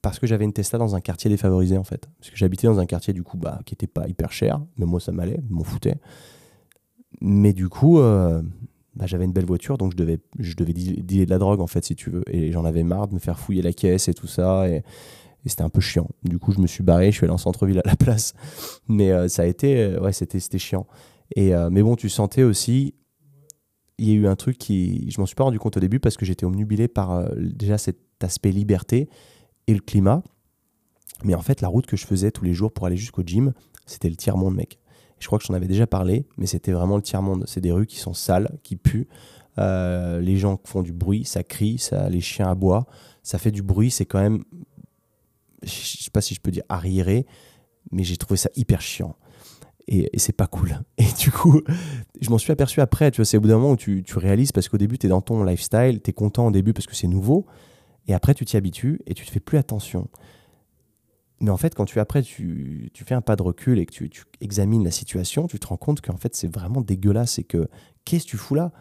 parce que j'avais une Tesla dans un quartier défavorisé en fait. Parce que j'habitais dans un quartier du coup bah, qui était pas hyper cher, mais moi ça m'allait, m'en foutais. Mais du coup, euh, bah, j'avais une belle voiture, donc je devais, je devais dealer de la drogue en fait si tu veux. Et j'en avais marre de me faire fouiller la caisse et tout ça. Et, c'était un peu chiant. Du coup, je me suis barré, je suis allé en centre-ville à la place. Mais euh, ça a été, euh, ouais, c'était, chiant. Et, mais bon, tu sentais aussi il y a eu un truc qui. Je m'en suis pas rendu compte au début parce que j'étais omnubilé par euh, déjà cet aspect liberté et le climat. Mais en fait, la route que je faisais tous les jours pour aller jusqu'au gym, c'était le tiers-monde, mec. Je crois que j'en avais déjà parlé, mais c'était vraiment le tiers-monde. C'est des rues qui sont sales, qui puent. Euh, les gens font du bruit, ça crie, ça, les chiens aboient. Ça fait du bruit, c'est quand même. Je sais pas si je peux dire arriéré, mais j'ai trouvé ça hyper chiant et, c'est pas cool. Et du coup, je m'en suis aperçu après, tu vois, c'est au bout d'un moment où tu, tu réalises parce qu'au début, tu es dans ton lifestyle, tu es content au début parce que c'est nouveau, et après, tu t'y habitues et tu te fais plus attention. Mais en fait, quand tu après tu, tu fais un pas de recul et que tu, examines la situation, tu te rends compte qu'en fait, c'est vraiment dégueulasse et que qu'est-ce que tu fous là?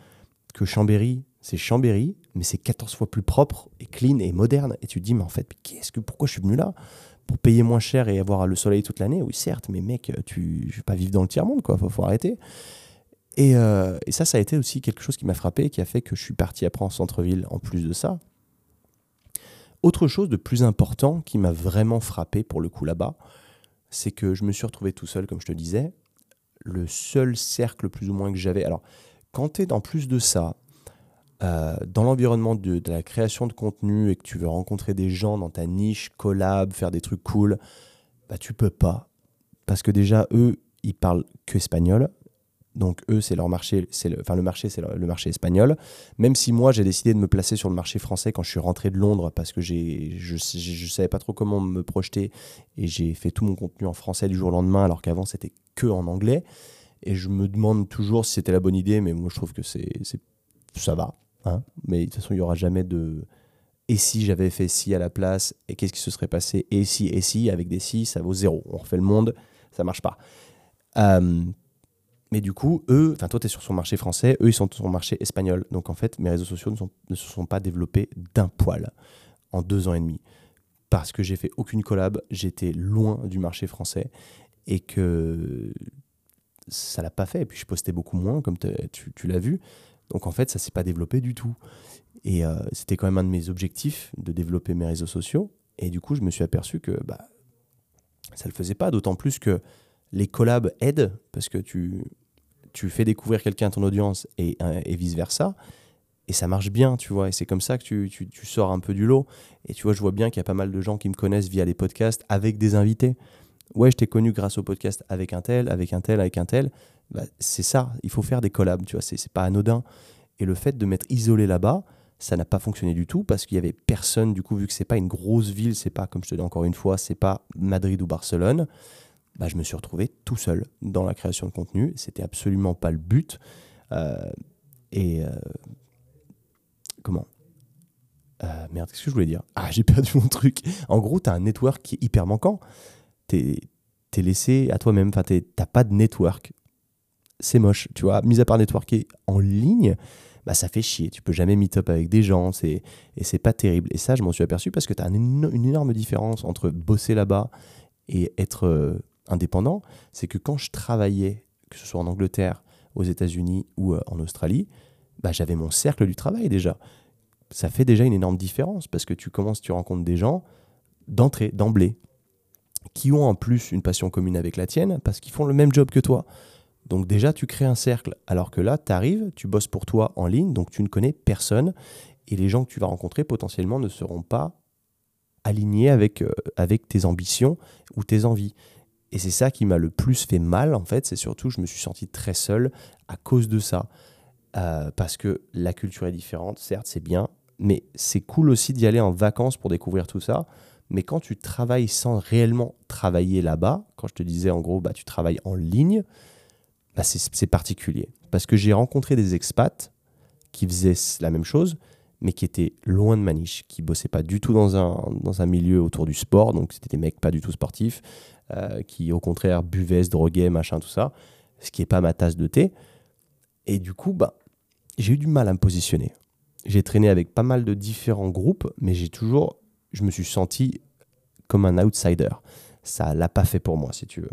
Que Chambéry, c'est Chambéry, mais c'est 14 fois plus propre et clean et moderne. Et tu te dis, mais en fait, qu'est-ce que, pourquoi je suis venu là? Pour payer moins cher et avoir le soleil toute l'année, oui, certes, mais mec, tu, je vais pas vivre dans le tiers-monde, quoi, faut, arrêter. Et, euh, et, ça, ça a été aussi quelque chose qui m'a frappé, qui a fait que je suis parti après en centre-ville en plus de ça. Autre chose de plus important qui m'a vraiment frappé pour le coup là-bas, c'est que je me suis retrouvé tout seul, comme je te disais. Le seul cercle plus ou moins que j'avais. Alors, quand tu es dans plus de ça, euh, dans l'environnement de, la création de contenu et que tu veux rencontrer des gens dans ta niche, collab, faire des trucs cool, bah tu peux pas. Parce que déjà, eux, ils parlent que espagnol. Donc eux, c'est leur marché, le, enfin le marché, c'est le, marché espagnol. Même si moi, j'ai décidé de me placer sur le marché français quand je suis rentré de Londres parce que j'ai, je, ne savais pas trop comment me projeter et j'ai fait tout mon contenu en français du jour au lendemain alors qu'avant c'était que en anglais. Et je me demande toujours si c'était la bonne idée, mais moi je trouve que c'est, ça va. Hein. mais de toute façon, il n'y aura jamais de et si j'avais fait si à la place, et qu'est-ce qui se serait passé? Et si, et si, avec des si, ça vaut zéro. On refait le monde, ça marche pas. Euh, mais du coup, eux, enfin toi, tu es sur son marché français, eux, ils sont sur son marché espagnol. Donc en fait, mes réseaux sociaux ne, se sont pas développés d'un poil en deux ans et demi. Parce que j'ai fait aucune collab, j'étais loin du marché français et que ça l'a pas fait. Et puis je postais beaucoup moins, comme tu, l'as vu. Donc en fait, ça s'est pas développé du tout. Et euh, c'était quand même un de mes objectifs de développer mes réseaux sociaux. Et du coup, je me suis aperçu que bah, ça ne le faisait pas, d'autant plus que les collabs aident, parce que tu, tu fais découvrir quelqu'un à ton audience et, vice-versa. Et ça marche bien, tu vois. Et c'est comme ça que tu, tu, tu, sors un peu du lot. Et tu vois, je vois bien qu'il y a pas mal de gens qui me connaissent via les podcasts avec des invités. Ouais, je t'ai connu grâce au podcast avec un tel, avec un tel, avec un tel. Bah, c'est ça, il faut faire des collabs, tu vois, c'est pas anodin. Et le fait de m'être isolé là-bas, ça n'a pas fonctionné du tout parce qu'il y avait personne, du coup, vu que c'est pas une grosse ville, c'est pas, comme je te dis encore une fois, c'est pas Madrid ou Barcelone, bah, je me suis retrouvé tout seul dans la création de contenu. C'était absolument pas le but. Euh, et euh, comment? Euh, Merde, qu'est-ce que je voulais dire? Ah, j'ai perdu mon truc. En gros, tu as un network qui est hyper manquant. Tu es, laissé à toi-même. Enfin, t'as pas de network c'est moche, tu vois. Mis à part networker en ligne, bah ça fait chier. Tu peux jamais meet up avec des gens, c'est et c'est pas terrible. Et ça, je m'en suis aperçu parce que tu as une, énorme différence entre bosser là-bas et être indépendant. C'est que quand je travaillais, que ce soit en Angleterre, aux États-Unis ou euh, en Australie, bah, j'avais mon cercle du travail déjà. Ça fait déjà une énorme différence parce que tu commences, tu rencontres des gens d'entrée, d'emblée, qui ont en plus une passion commune avec la tienne parce qu'ils font le même job que toi. Donc déjà, tu crées un cercle. Alors que là, tu arrives, tu bosses pour toi en ligne, donc tu ne connais personne. Et les gens que tu vas rencontrer potentiellement ne seront pas alignés avec, euh, avec tes ambitions ou tes envies. Et c'est ça qui m'a le plus fait mal, en fait. C'est surtout, je me suis senti très seul à cause de ça. Euh, parce que la culture est différente, certes, c'est bien, mais c'est cool aussi d'y aller en vacances pour découvrir tout ça. Mais quand tu travailles sans réellement travailler là-bas, quand je te disais en gros, bah, tu travailles en ligne, bah, c'est particulier. Parce que j'ai rencontré des expats qui faisaient la même chose, mais qui étaient loin de ma niche, qui bossaient pas du tout dans un, dans un milieu autour du sport, donc c'était des mecs pas du tout sportifs, euh, qui au contraire buvaient, se droguaient, machin, tout ça, ce qui n'est pas ma tasse de thé. Et du coup, bah, j'ai eu du mal à me positionner. J'ai traîné avec pas mal de différents groupes, mais j'ai toujours, je me suis senti comme un outsider. Ça l'a pas fait pour moi, si tu veux.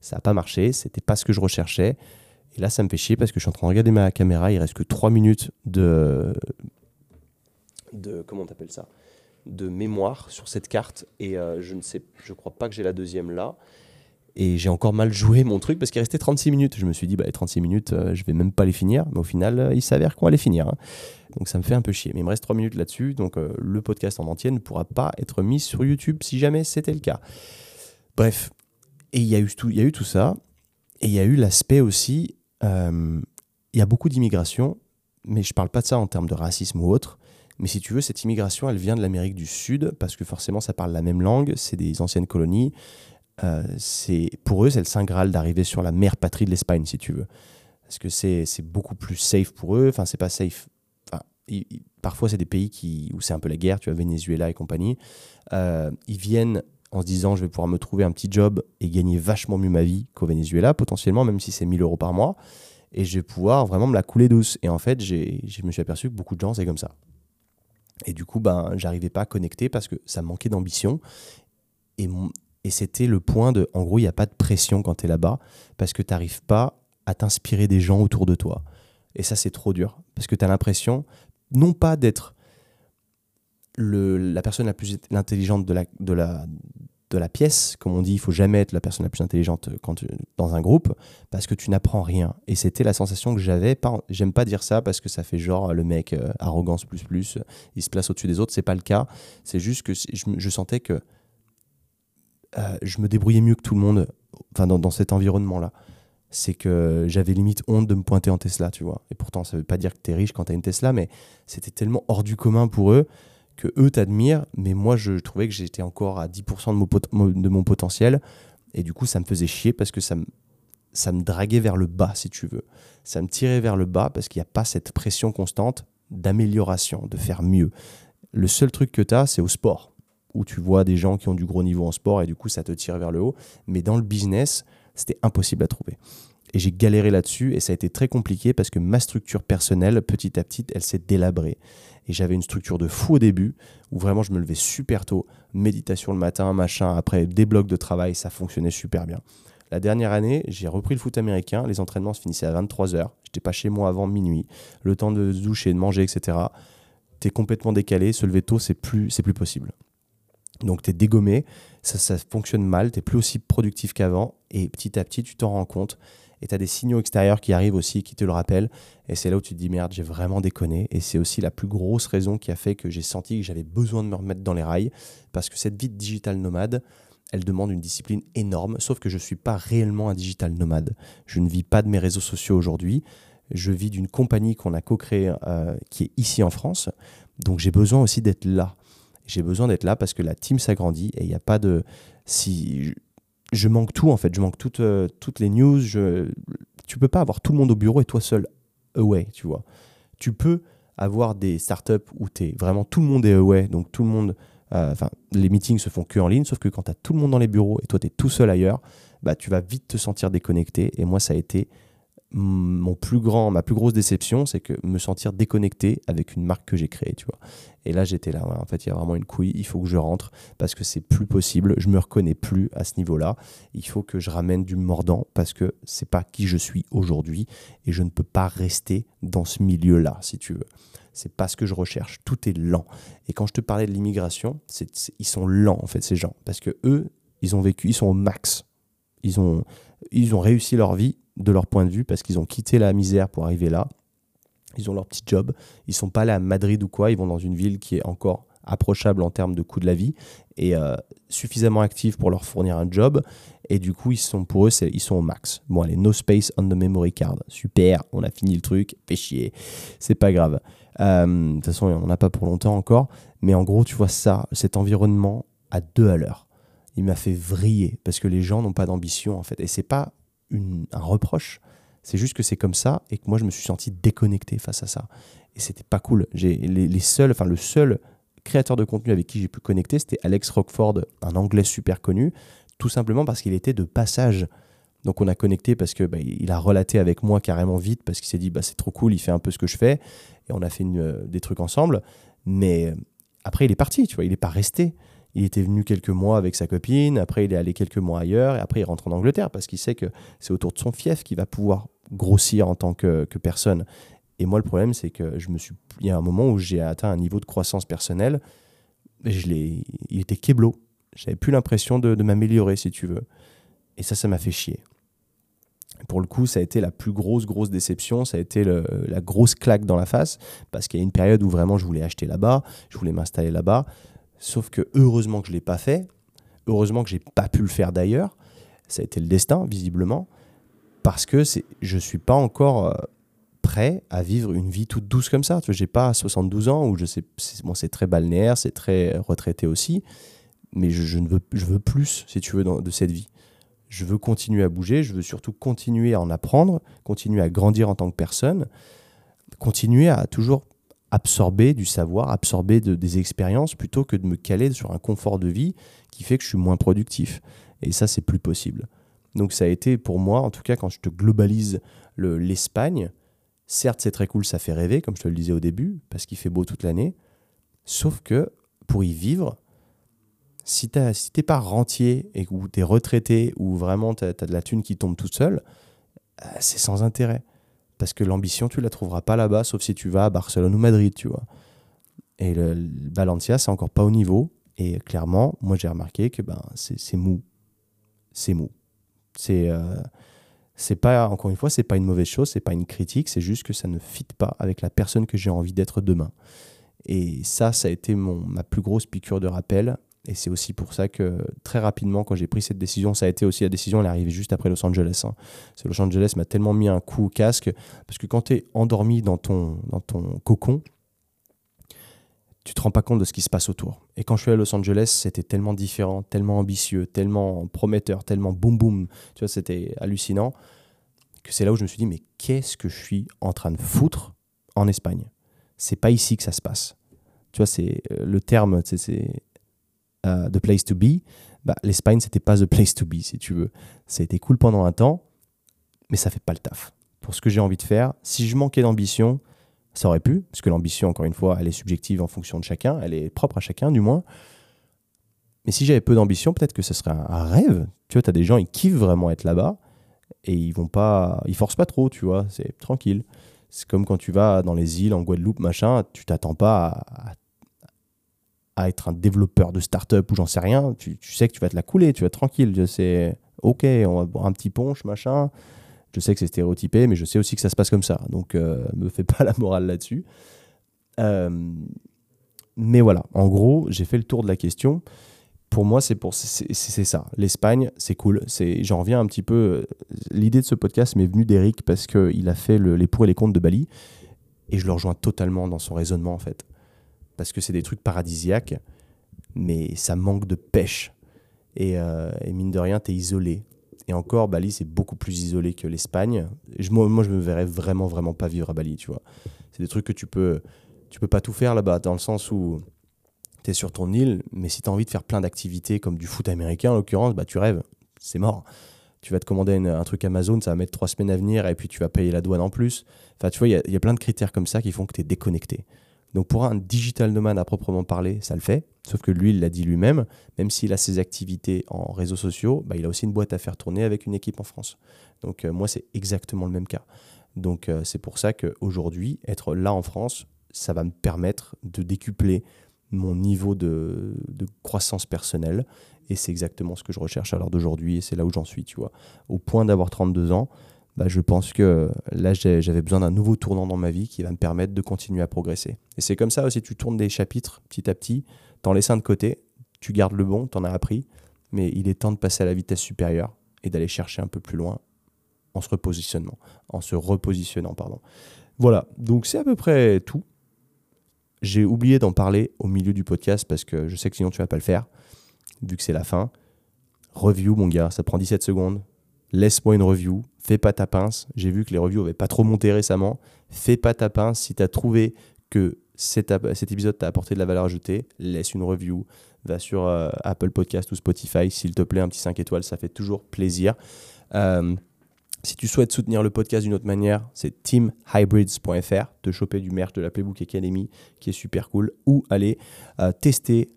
Ça n'a pas marché, c'était pas ce que je recherchais. Et là, ça me fait chier parce que je suis en train de regarder ma caméra, il reste que 3 minutes de. de comment t'appelles ça? De mémoire sur cette carte. Et euh, je ne sais, je crois pas que j'ai la deuxième là. Et j'ai encore mal joué mon truc parce qu'il restait 36 minutes. Je me suis dit, bah, 36 minutes, euh, je vais même pas les finir. Mais au final, euh, il s'avère qu'on va les finir. Hein. Donc ça me fait un peu chier. Mais il me reste 3 minutes là-dessus. Donc le podcast en entier ne pourra pas être mis sur YouTube si jamais c'était le cas. Bref. Et il y, a eu tout, y a eu tout ça. Et il y a eu l'aspect aussi. il y a beaucoup d'immigration. Mais je parle pas de ça en termes de racisme ou autre. Mais si tu veux, cette immigration, elle vient de l'Amérique du Sud parce que forcément, ça parle la même langue. C'est des anciennes colonies. Euh, c'est pour eux, c'est le saint graal d'arriver sur la mère patrie de l'Espagne, si tu veux. Parce que c'est beaucoup plus safe pour eux. Enfin, c'est pas safe. Enfin, parfois, c'est des pays qui, où c'est un peu la guerre, tu vois, Venezuela et compagnie. Euh, ils viennent en se disant, je vais pouvoir me trouver un petit job et gagner vachement mieux ma vie qu'au Venezuela, potentiellement, même si c'est 1000 euros par mois. Et je vais pouvoir vraiment me la couler douce. Et en fait, je me suis aperçu que beaucoup de gens, c'est comme ça. Et du coup, ben, j'arrivais pas à connecter parce que ça manquait d'ambition. Et, c'était le point de, en gros, il n'y a pas de pression quand tu es là-bas, parce que tu n'arrives pas à t'inspirer des gens autour de toi. Et ça, c'est trop dur, parce que tu as l'impression, non pas d'être la personne la plus intelligente de, la, de la pièce, comme on dit, il faut jamais être la personne la plus intelligente quand dans un groupe, parce que tu n'apprends rien. Et c'était la sensation que j'avais. J'aime pas dire ça parce que ça fait genre le mec euh, arrogance plus plus, il se place au-dessus des autres. C'est pas le cas. C'est juste que je, sentais que euh, je me débrouillais mieux que tout le monde enfin, dans, cet environnement-là. C'est que j'avais limite honte de me pointer en Tesla, tu vois. Et pourtant, ça veut pas dire que tu es riche quand tu as une Tesla, mais c'était tellement hors du commun pour eux que eux t'admirent, mais moi, je trouvais que j'étais encore à 10% de mon, potentiel. Et du coup, ça me faisait chier parce que ça me, ça me draguait vers le bas, si tu veux. Ça me tirait vers le bas parce qu'il n'y a pas cette pression constante d'amélioration, de faire mieux. Le seul truc que tu as, c'est au sport où tu vois des gens qui ont du gros niveau en sport et du coup ça te tire vers le haut. Mais dans le business, c'était impossible à trouver. Et j'ai galéré là-dessus et ça a été très compliqué parce que ma structure personnelle, petit à petit, elle s'est délabrée. Et j'avais une structure de fou au début où vraiment je me levais super tôt, méditation le matin, machin, après des blocs de travail, ça fonctionnait super bien. La dernière année, j'ai repris le foot américain, les entraînements se finissaient à 23h, j'étais pas chez moi avant minuit, le temps de se doucher, de manger, etc. T'es complètement décalé, se lever tôt, c'est plus, c'est plus possible. Donc tu es dégommé, ça, ça fonctionne mal, tu plus aussi productif qu'avant, et petit à petit, tu t'en rends compte. Et tu as des signaux extérieurs qui arrivent aussi, qui te le rappellent. Et c'est là où tu te dis, merde, j'ai vraiment déconné. Et c'est aussi la plus grosse raison qui a fait que j'ai senti que j'avais besoin de me remettre dans les rails. Parce que cette vie de digital nomade, elle demande une discipline énorme. Sauf que je ne suis pas réellement un digital nomade. Je ne vis pas de mes réseaux sociaux aujourd'hui. Je vis d'une compagnie qu'on a co-créée euh, qui est ici en France. Donc j'ai besoin aussi d'être là. J'ai besoin d'être là parce que la team s'agrandit et il n'y a pas de. Si je, manque tout en fait, je manque toutes, euh, toutes les news. Je, tu peux pas avoir tout le monde au bureau et toi seul away, tu vois. Tu peux avoir des startups où es vraiment tout le monde est away, donc tout le monde. Euh, enfin, les meetings se font que en ligne, sauf que quand tu as tout le monde dans les bureaux et toi tu es tout seul ailleurs, bah, tu vas vite te sentir déconnecté. Et moi, ça a été mon plus grand, ma plus grosse déception, c'est que me sentir déconnecté avec une marque que j'ai créée, tu vois. Et là, j'étais là, en fait, il y a vraiment une couille, il faut que je rentre parce que c'est plus possible, je me reconnais plus à ce niveau-là. Il faut que je ramène du mordant parce que c'est pas qui je suis aujourd'hui et je ne peux pas rester dans ce milieu-là, si tu veux. C'est pas ce que je recherche, tout est lent. Et quand je te parlais de l'immigration, ils sont lents en fait ces gens parce que eux, ils ont vécu, ils sont au max. Ils ont ils ont réussi leur vie de leur point de vue parce qu'ils ont quitté la misère pour arriver là. Ils ont leur petit job. Ils sont pas allés à Madrid ou quoi. Ils vont dans une ville qui est encore approchable en termes de coût de la vie et euh, suffisamment active pour leur fournir un job. Et du coup, ils sont pour eux, ils sont au max. Bon, allez, no space on the memory card. Super, on a fini le truc. Fait chier. C'est pas grave. Euh, de toute façon, on n'a pas pour longtemps encore. Mais en gros, tu vois ça, cet environnement à deux à l'heure. Il m'a fait vriller parce que les gens n'ont pas d'ambition en fait. Et c'est pas un reproche. C'est juste que c'est comme ça et que moi je me suis senti déconnecté face à ça. Et c'était pas cool. J'ai les, seuls, enfin le seul créateur de contenu avec qui j'ai pu connecter, c'était Alex Rockford, un Anglais super connu, tout simplement parce qu'il était de passage. Donc on a connecté parce que bah, il a relaté avec moi carrément vite parce qu'il s'est dit bah c'est trop cool, il fait un peu ce que je fais et on a fait euh, des trucs ensemble. Mais euh, après il est parti, tu vois, il n'est pas resté. Il était venu quelques mois avec sa copine, après il est allé quelques mois ailleurs et après il rentre en Angleterre parce qu'il sait que c'est autour de son fief qu'il va pouvoir grossir en tant que, personne. Et moi, le problème, c'est que je me suis, il y a un moment où j'ai atteint un niveau de croissance personnelle, il était keblo. J'avais plus l'impression de, m'améliorer, si tu veux. Et ça, ça m'a fait chier. Pour le coup, ça a été la plus grosse, grosse déception. Ça a été la grosse claque dans la face. Parce qu'il y a une période où vraiment je voulais acheter là-bas, je voulais m'installer là-bas. Sauf que heureusement que je ne l'ai pas fait. Heureusement que j'ai pas pu le faire d'ailleurs. Ça a été le destin, visiblement parce que je ne suis pas encore euh, prêt à vivre une vie toute douce comme ça. Je n'ai pas 72 ans où je sais, c'est très balnéaire, c'est très retraité aussi, mais je, ne veux, je veux plus, si tu veux, de cette vie. Je veux continuer à bouger, je veux surtout continuer à en apprendre, continuer à grandir en tant que personne, continuer à toujours absorber du savoir, absorber des expériences plutôt que de me caler sur un confort de vie qui fait que je suis moins productif. Et ça, c'est plus possible. Donc ça a été pour moi, en tout cas quand je te globalise l'Espagne, certes c'est très cool, ça fait rêver, comme je te le disais au début, parce qu'il fait beau toute l'année, sauf que pour y vivre, si tu n'es pas rentier et ou tu es retraité ou vraiment tu as, de la thune qui tombe toute seule, euh, c'est sans intérêt. Parce que l'ambition, tu la trouveras pas là-bas, sauf si tu vas à Barcelone ou Madrid, tu vois. Et le, le Valencia, c'est encore pas au niveau. Et clairement, moi j'ai remarqué que ben, c'est mou. C'est mou. Euh, c'est pas encore une fois, c'est pas une mauvaise chose, c'est pas une critique, c'est juste que ça ne fit pas avec la personne que j'ai envie d'être demain. Et ça, ça a été mon, ma plus grosse piqûre de rappel. Et c'est aussi pour ça que très rapidement, quand j'ai pris cette décision, ça a été aussi la décision, elle est arrivée juste après Los Angeles. Hein. Los Angeles m'a tellement mis un coup au casque, parce que quand tu es endormi dans ton, dans ton cocon, tu te rends pas compte de ce qui se passe autour. Et quand je suis à Los Angeles, c'était tellement différent, tellement ambitieux, tellement prometteur, tellement boum boum, tu vois, c'était hallucinant, que c'est là où je me suis dit, mais qu'est-ce que je suis en train de foutre en Espagne? C'est pas ici que ça se passe. Tu vois, c'est euh, le terme, c'est uh, the place to be. Bah, L'Espagne, c'était pas the place to be, si tu veux. Été cool pendant un temps, mais ça fait pas le taf. Pour ce que j'ai envie de faire, si je manquais d'ambition, ça aurait pu, parce que l'ambition, encore une fois, elle est subjective en fonction de chacun, elle est propre à chacun du moins. Mais si j'avais peu d'ambition, peut-être que ce serait un, rêve. Tu vois, tu as des gens, ils kiffent vraiment être là-bas et ils vont pas, ils forcent pas trop, tu vois, c'est tranquille. C'est comme quand tu vas dans les îles, en Guadeloupe, machin, tu t'attends pas à, être un développeur de start-up ou j'en sais rien. Tu, sais que tu vas te la couler, tu vas être tranquille. C'est ok, on va boire un petit punch, machin. Je sais que c'est stéréotypé, mais je sais aussi que ça se passe comme ça. Donc, euh, me fais pas la morale là-dessus. Euh, mais voilà, en gros, j'ai fait le tour de la question. Pour moi, c'est ça. L'Espagne, c'est cool. J'en reviens un petit peu. Euh, l'idée de ce podcast m'est venue d'Eric parce qu'il a fait les pour et les contre de Bali, et je le rejoins totalement dans son raisonnement en fait, parce que c'est des trucs paradisiaques, mais ça manque de pêche. Et, euh, mine de rien, tu es isolé. Et encore, Bali, c'est beaucoup plus isolé que l'Espagne. Moi, moi, je me verrais vraiment, vraiment pas vivre à Bali, tu vois. C'est des trucs que tu peux, tu peux pas tout faire là-bas, dans le sens où tu es sur ton île, mais si tu as envie de faire plein d'activités, comme du foot américain en l'occurrence, bah, tu rêves, c'est mort. Tu vas te commander un truc Amazon, ça va mettre trois semaines à venir, et puis tu vas payer la douane en plus. Enfin, tu vois, il y, y, a plein de critères comme ça qui font que tu es déconnecté. Donc pour un digital nomade à proprement parler, ça le fait. Sauf que lui, il l'a dit lui-même, même s'il a ses activités en réseaux sociaux, bah, il a aussi une boîte à faire tourner avec une équipe en France. Donc euh, moi, c'est exactement le même cas. Donc euh, c'est pour ça qu'aujourd'hui, être là en France, ça va me permettre de décupler mon niveau de, croissance personnelle. Et c'est exactement ce que je recherche à l'heure d'aujourd'hui. Et c'est là où j'en suis, tu vois. Au point d'avoir 32 ans, bah, je pense que là, j'avais besoin d'un nouveau tournant dans ma vie qui va me permettre de continuer à progresser. Et c'est comme ça aussi, tu tournes des chapitres petit à petit, t'en laisses un de côté, tu gardes le bon, t'en as appris, mais il est temps de passer à la vitesse supérieure et d'aller chercher un peu plus loin en se repositionnant, en se repositionnant, pardon. Voilà, donc c'est à peu près tout. J'ai oublié d'en parler au milieu du podcast parce que je sais que sinon tu vas pas le faire, vu que c'est la fin. Review, mon gars, ça prend 17 secondes. Laisse-moi une review. Fais pas ta pince. J'ai vu que les reviews n'avaient pas trop monté récemment. Fais pas ta pince. Si tu as trouvé que cet, épisode t'a apporté de la valeur ajoutée, laisse une review. Va sur euh, Apple Podcast ou Spotify, s'il te plaît, un petit 5 étoiles, ça fait toujours plaisir. Euh, si tu souhaites soutenir le podcast d'une autre manière, c'est teamhybrids.fr, te choper du merch de la Playbook Academy qui est super cool, ou aller euh, tester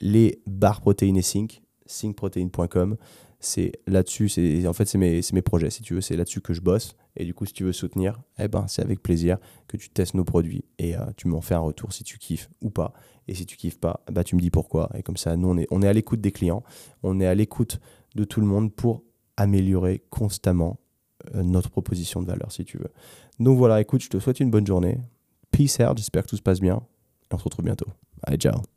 les barres protéines et sync, syncprotein.com. C'est là-dessus, c'est en fait c'est mes, mes, projets si tu veux, c'est là-dessus que je bosse. Et du coup, si tu veux soutenir, eh ben c'est avec plaisir que tu testes nos produits et euh, tu m'en fais un retour si tu kiffes ou pas. Et si tu kiffes pas, bah tu me dis pourquoi. Et comme ça, nous on est, on est à l'écoute des clients, on est à l'écoute de tout le monde pour améliorer constamment euh, notre proposition de valeur, si tu veux. Donc voilà, écoute, je te souhaite une bonne journée. Peace out, j'espère que tout se passe bien. Et on se retrouve bientôt. Allez, ciao.